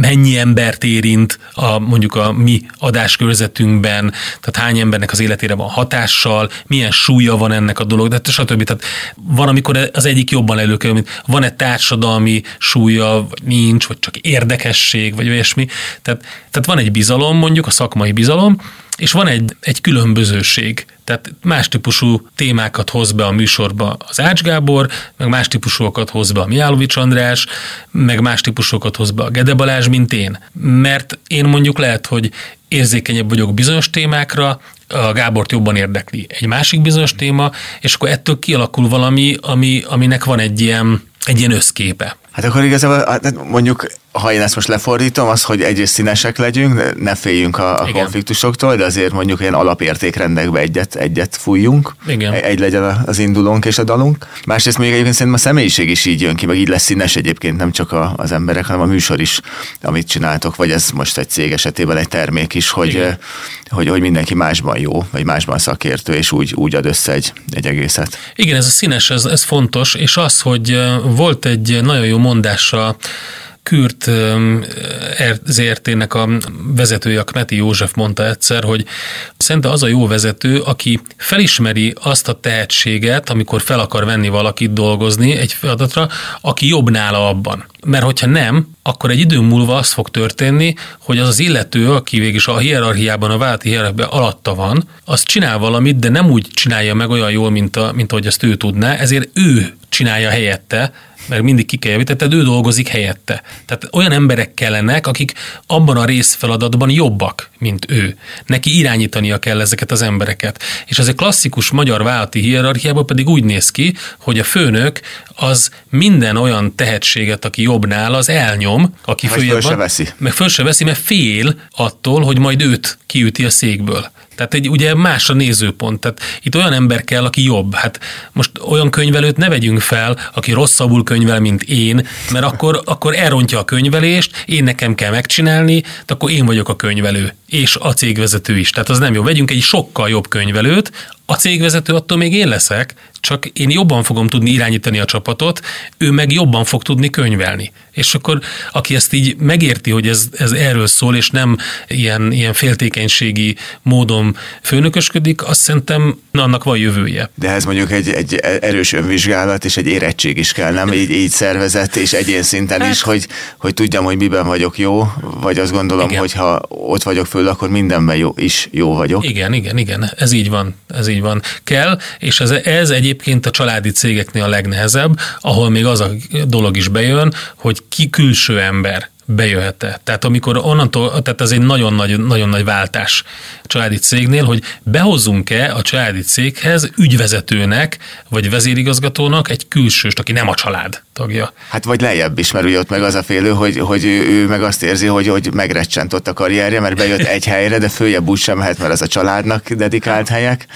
Speaker 2: mennyi embert érint a, mondjuk a mi adáskörzetünkben, tehát hány embernek az életére van hatással, milyen súlya van ennek a dolog, de stb. Tehát van, amikor az egyik jobban előkerül, mint van-e társadalmi súlya, nincs, vagy csak érdekesség, vagy olyasmi. Tehát, tehát van egy bizalom, mondjuk a szakmai bizalom, és van egy, egy különbözőség. Tehát más típusú témákat hoz be a műsorba az Ács Gábor, meg más típusúakat hoz be a Miálovics András, meg más típusokat hoz be a Gede Balázs, mint én. Mert én mondjuk lehet, hogy érzékenyebb vagyok bizonyos témákra, a Gábort jobban érdekli egy másik bizonyos téma, és akkor ettől kialakul valami, ami, aminek van egy ilyen, egy ilyen összképe.
Speaker 4: Hát akkor igazából hát mondjuk ha én ezt most lefordítom, az, hogy egyrészt színesek legyünk, ne féljünk a, a konfliktusoktól, de azért mondjuk ilyen alapértékrendekbe egyet, egyet fújjunk.
Speaker 2: Igen.
Speaker 4: Egy legyen az indulónk és a dalunk. Másrészt még egyébként szerintem a személyiség is így jön ki, meg így lesz színes egyébként, nem csak a, az emberek, hanem a műsor is, amit csináltok, vagy ez most egy cég esetében egy termék is, hogy, hogy, hogy mindenki másban jó, vagy másban szakértő, és úgy, úgy ad össze egy, egy egészet.
Speaker 2: Igen, ez a színes, ez, ez fontos, és az, hogy volt egy nagyon jó mondása Kürt ZRT-nek a vezetője, a Kmeti József mondta egyszer, hogy szerintem az a jó vezető, aki felismeri azt a tehetséget, amikor fel akar venni valakit dolgozni egy feladatra, aki jobb nála abban. Mert hogyha nem, akkor egy idő múlva az fog történni, hogy az az illető, aki végig a hierarchiában, a válti hierarchiában alatta van, az csinál valamit, de nem úgy csinálja meg olyan jól, mint, a, mint ahogy azt ő tudná, ezért ő csinálja helyette, mert mindig ki kell javítani, tehát ő dolgozik helyette. Tehát olyan emberek kellenek, akik abban a részfeladatban jobbak, mint ő. Neki irányítania kell ezeket az embereket. És az egy klasszikus magyar vállalati hierarchiában pedig úgy néz ki, hogy a főnök az minden olyan tehetséget, aki jobb nála, az elnyom, aki
Speaker 4: föl se veszi.
Speaker 2: Meg föl se veszi, mert fél attól, hogy majd őt kiüti a székből. Tehát egy ugye más a nézőpont. Tehát itt olyan ember kell, aki jobb. Hát most olyan könyvelőt ne vegyünk fel, aki rosszabbul könyvel, mint én, mert akkor, akkor elrontja a könyvelést, én nekem kell megcsinálni, akkor én vagyok a könyvelő, és a cégvezető is. Tehát az nem jó. Vegyünk egy sokkal jobb könyvelőt, a cégvezető attól még én leszek, csak én jobban fogom tudni irányítani a csapatot, ő meg jobban fog tudni könyvelni. És akkor aki ezt így megérti, hogy ez, ez erről szól, és nem ilyen, ilyen féltékenységi módon főnökösködik, azt szerintem annak van jövője.
Speaker 4: De ez mondjuk egy, egy erős önvizsgálat és egy érettség is kell, nem? Így, így szervezet és egyén szinten hát, is, hogy, hogy tudjam, hogy miben vagyok jó, vagy azt gondolom, igen. hogy ha ott vagyok föl, akkor mindenben jó, is jó vagyok.
Speaker 2: Igen, igen, igen, ez így van, ez így van. Kell, és ez, ez egyébként a családi cégeknél a legnehezebb, ahol még az a dolog is bejön, hogy ki külső ember bejöhet-e. Tehát amikor onnantól, tehát ez egy nagyon nagy, nagyon nagy váltás a családi cégnél, hogy behozzunk-e a családi céghez ügyvezetőnek, vagy vezérigazgatónak egy külsőst, aki nem a család tagja.
Speaker 4: Hát vagy lejjebb is, mert ugye ott meg az a félő, hogy, hogy ő, ő meg azt érzi, hogy, hogy megrecsent ott a karrierje, mert bejött egy helyre, de följebb úgy sem mehet, mert az a családnak dedikált helyek.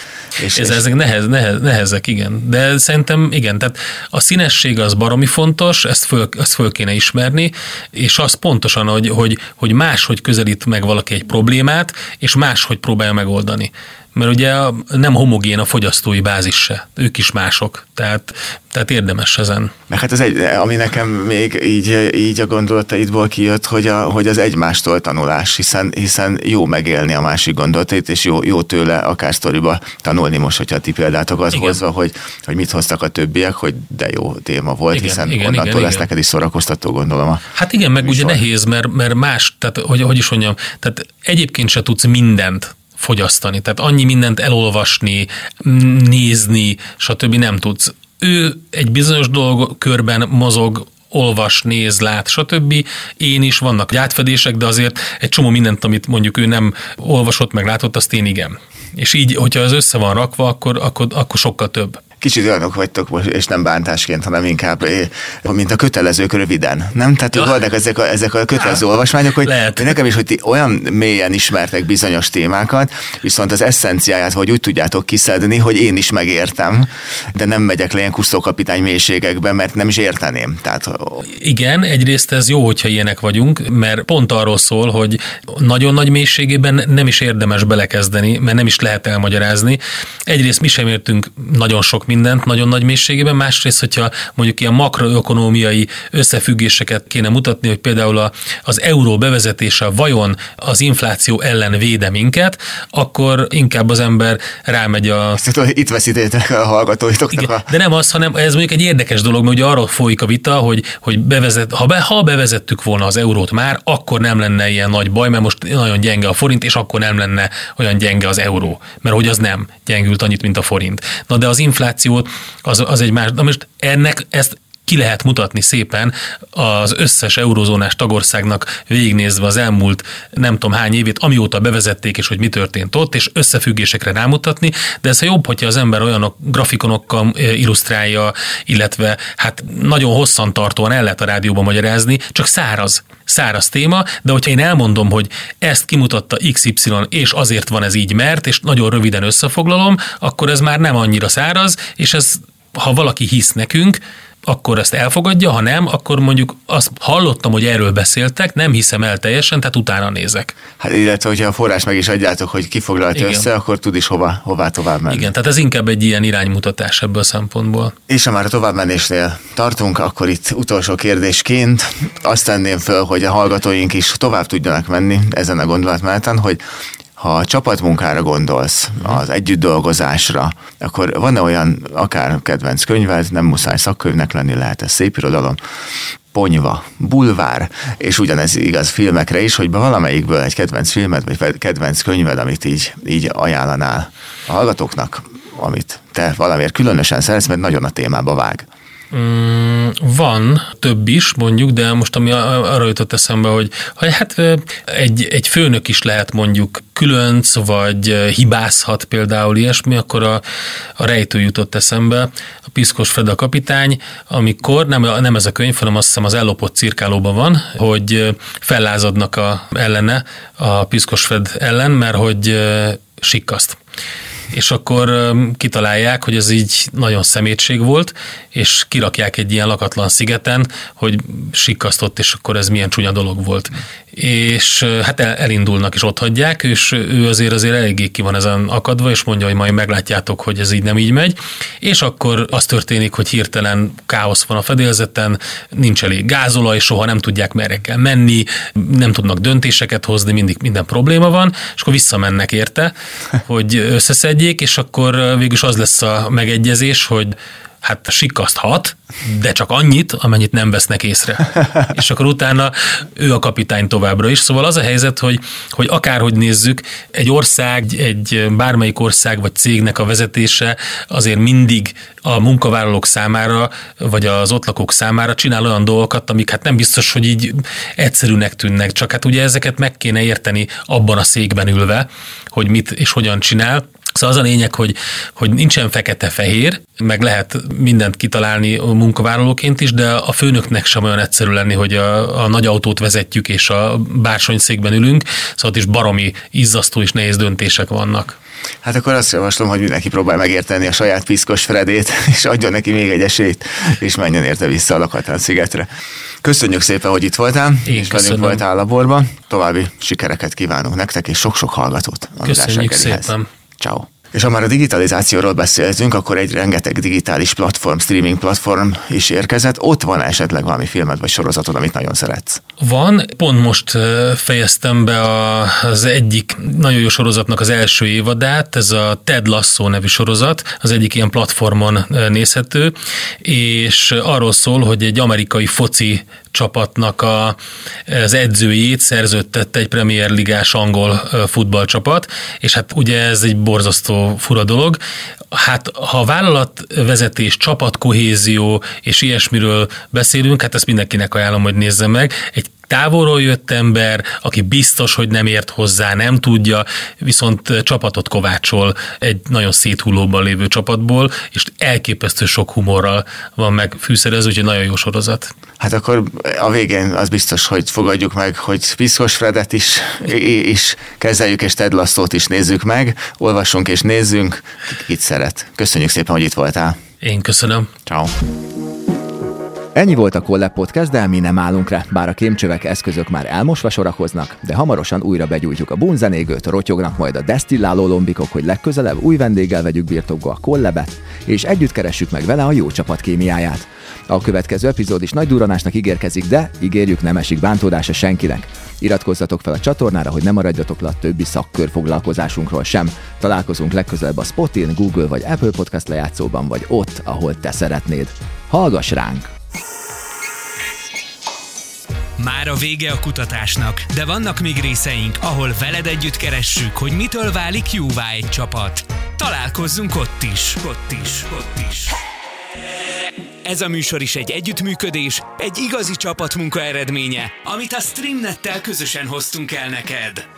Speaker 2: És, ez, és... ezek nehez, nehez, nehezek, igen. De szerintem igen, tehát a színesség az baromi fontos, ezt föl, ezt föl kéne ismerni, és az pontosan, hogy, hogy, hogy máshogy közelít meg valaki egy problémát, és máshogy próbálja megoldani mert ugye nem homogén a fogyasztói bázis se, ők is mások, tehát, tehát érdemes ezen.
Speaker 4: Meg hát az egy, ami nekem még így, így a gondolataidból kijött, hogy, a, hogy az egymástól tanulás, hiszen, hiszen jó megélni a másik gondolatait, és jó, jó tőle akár sztoriba tanulni most, hogyha a ti példátokat igen. hozva, hogy, hogy mit hoztak a többiek, hogy de jó téma volt, igen, hiszen igen, onnantól igen, lesz igen. neked is szórakoztató, gondolom.
Speaker 2: hát igen, meg ugye nehéz, mert, mert más, tehát hogy, hogy is mondjam, tehát egyébként se tudsz mindent fogyasztani. Tehát annyi mindent elolvasni, nézni, stb. nem tudsz. Ő egy bizonyos dolog körben mozog, olvas, néz, lát, stb. Én is, vannak átfedések, de azért egy csomó mindent, amit mondjuk ő nem olvasott, meg látott, azt én igen. És így, hogyha az össze van rakva, akkor, akkor, akkor sokkal több
Speaker 4: kicsit olyanok vagytok most, és nem bántásként, hanem inkább, eh, mint a kötelezők röviden. Nem? Tehát ja. voltak ezek a, ezek a kötelező ja. olvasmányok, hogy Lehet. nekem is, hogy ti olyan mélyen ismertek bizonyos témákat, viszont az eszenciáját, hogy úgy tudjátok kiszedni, hogy én is megértem, de nem megyek le ilyen kusztókapitány mélységekbe, mert nem is érteném. Tehát...
Speaker 2: Igen, egyrészt ez jó, hogyha ilyenek vagyunk, mert pont arról szól, hogy nagyon nagy mélységében nem is érdemes belekezdeni, mert nem is lehet elmagyarázni. Egyrészt mi sem értünk nagyon sok mindent nagyon nagy mélységében, másrészt, hogyha mondjuk ilyen makroökonómiai összefüggéseket kéne mutatni, hogy például a, az euró bevezetése vajon az infláció ellen véde minket, akkor inkább az ember rámegy a...
Speaker 4: Itt veszítétek a hallgatóitoknak. Igen,
Speaker 2: a... De nem az, hanem ez mondjuk egy érdekes dolog, mert ugye arról folyik a vita, hogy, hogy bevezet, ha, be, ha bevezettük volna az eurót már, akkor nem lenne ilyen nagy baj, mert most nagyon gyenge a forint, és akkor nem lenne olyan gyenge az euró. Mert hogy az nem gyengült annyit, mint a forint. Na de az infláció inflációt, az, az egy más. Na most ennek ezt ki lehet mutatni szépen az összes eurozónás tagországnak végignézve az elmúlt nem tudom hány évét, amióta bevezették, és hogy mi történt ott, és összefüggésekre rámutatni, de ez jobb, hogyha az ember olyan grafikonokkal illusztrálja, illetve hát nagyon hosszan tartóan el lehet a rádióban magyarázni, csak száraz, száraz téma, de hogyha én elmondom, hogy ezt kimutatta XY, és azért van ez így, mert, és nagyon röviden összefoglalom, akkor ez már nem annyira száraz, és ez ha valaki hisz nekünk, akkor ezt elfogadja, ha nem, akkor mondjuk azt hallottam, hogy erről beszéltek, nem hiszem el teljesen, tehát utána nézek.
Speaker 4: Hát illetve, hogyha a forrás meg is adjátok, hogy kifoglalta össze, akkor tud is hova, hová tovább menni.
Speaker 2: Igen, tehát ez inkább egy ilyen iránymutatás ebből a szempontból.
Speaker 4: És ha már a továbbmenésnél tartunk, akkor itt utolsó kérdésként azt tenném föl, hogy a hallgatóink is tovább tudjanak menni ezen a gondolatmeneten, hogy ha a csapatmunkára gondolsz, az együtt dolgozásra, akkor van-e olyan akár kedvenc könyved, nem muszáj szakkönyvnek lenni, lehet ez szép irodalom, ponyva, bulvár, és ugyanez igaz filmekre is, hogy valamelyikből egy kedvenc filmed, vagy kedvenc könyved, amit így, így ajánlanál a hallgatóknak, amit te valamiért különösen szeretsz, mert nagyon a témába vág.
Speaker 2: Mm, van több is, mondjuk, de most ami arra jutott eszembe, hogy, hát egy, egy főnök is lehet mondjuk különc, vagy hibázhat például ilyesmi, akkor a, a rejtő jutott eszembe, a Piszkos Fred a kapitány, amikor, nem, nem ez a könyv, hanem azt hiszem az ellopott cirkálóban van, hogy fellázadnak a, ellene, a Piszkos Fred ellen, mert hogy sikkaszt és akkor kitalálják, hogy ez így nagyon szemétség volt, és kirakják egy ilyen lakatlan szigeten, hogy sikkasztott, és akkor ez milyen csúnya dolog volt. És hát elindulnak, és ott hagyják, és ő azért azért eléggé ki van ezen akadva, és mondja, hogy majd meglátjátok, hogy ez így nem így megy, és akkor az történik, hogy hirtelen káosz van a fedélzeten, nincs elég gázolaj, soha nem tudják merre kell menni, nem tudnak döntéseket hozni, mindig minden probléma van, és akkor visszamennek érte, hogy összeszedjék, és akkor végül az lesz a megegyezés, hogy hát sikkaszthat, de csak annyit, amennyit nem vesznek észre. És akkor utána ő a kapitány továbbra is. Szóval az a helyzet, hogy, hogy akárhogy nézzük, egy ország, egy bármelyik ország vagy cégnek a vezetése azért mindig a munkavállalók számára, vagy az ott lakók számára csinál olyan dolgokat, amik hát nem biztos, hogy így egyszerűnek tűnnek, csak hát ugye ezeket meg kéne érteni abban a székben ülve, hogy mit és hogyan csinál, Szóval az a lényeg, hogy, hogy nincsen fekete-fehér, meg lehet mindent kitalálni munkavállalóként is, de a főnöknek sem olyan egyszerű lenni, hogy a, a nagy autót vezetjük és a bársonyszékben ülünk, szóval ott is baromi izzasztó és nehéz döntések vannak.
Speaker 4: Hát akkor azt javaslom, hogy mindenki próbál megérteni a saját piszkos Fredét, és adjon neki még egy esélyt, és menjen érte vissza a Lakatán szigetre. Köszönjük szépen, hogy itt voltál,
Speaker 2: Én
Speaker 4: és velünk voltál a laborban. További sikereket kívánunk nektek, és sok-sok hallgatót.
Speaker 2: Köszönjük szépen.
Speaker 4: Ciao. És ha már a digitalizációról beszéltünk, akkor egy rengeteg digitális platform, streaming platform is érkezett. Ott van esetleg valami filmed vagy sorozatod, amit nagyon szeretsz?
Speaker 2: Van, pont most fejeztem be az egyik nagyon jó sorozatnak az első évadát, ez a Ted Lasso nevű sorozat, az egyik ilyen platformon nézhető, és arról szól, hogy egy amerikai foci csapatnak a, az edzőjét szerződtette egy Premier Ligás angol futballcsapat, és hát ugye ez egy borzasztó fura dolog. Hát ha vállalatvezetés, csapatkohézió és ilyesmiről beszélünk, hát ezt mindenkinek ajánlom, hogy nézze meg. Egy távolról jött ember, aki biztos, hogy nem ért hozzá, nem tudja, viszont csapatot kovácsol egy nagyon széthullóban lévő csapatból, és elképesztő sok humorral van meg fűszerező, úgyhogy nagyon jó sorozat.
Speaker 4: Hát akkor a végén az biztos, hogy fogadjuk meg, hogy Piszkos Fredet is, is kezeljük, és Ted Lasso-t is nézzük meg, olvassunk és nézzünk, kit szeret. Köszönjük szépen, hogy itt voltál.
Speaker 2: Én köszönöm.
Speaker 4: Ciao.
Speaker 1: Ennyi volt a Collab Podcast, de mi nem állunk rá, bár a kémcsövek eszközök már elmosva sorakoznak, de hamarosan újra begyújtjuk a bunzenégőt, rotyognak majd a desztilláló lombikok, hogy legközelebb új vendéggel vegyük birtokba a kollebet, és együtt keressük meg vele a jó csapat kémiáját. A következő epizód is nagy duranásnak ígérkezik, de ígérjük nem esik bántódása senkinek. Iratkozzatok fel a csatornára, hogy ne maradjatok le a többi szakkör foglalkozásunkról sem. Találkozunk legközelebb a Spotin, Google vagy Apple Podcast lejátszóban, vagy ott, ahol te szeretnéd. Hallgass ránk!
Speaker 3: Már a vége a kutatásnak, de vannak még részeink, ahol veled együtt keressük, hogy mitől válik jóvá egy csapat. Találkozzunk ott is, ott is, ott is. Ez a műsor is egy együttműködés, egy igazi csapatmunka eredménye, amit a Streamnettel közösen hoztunk el neked.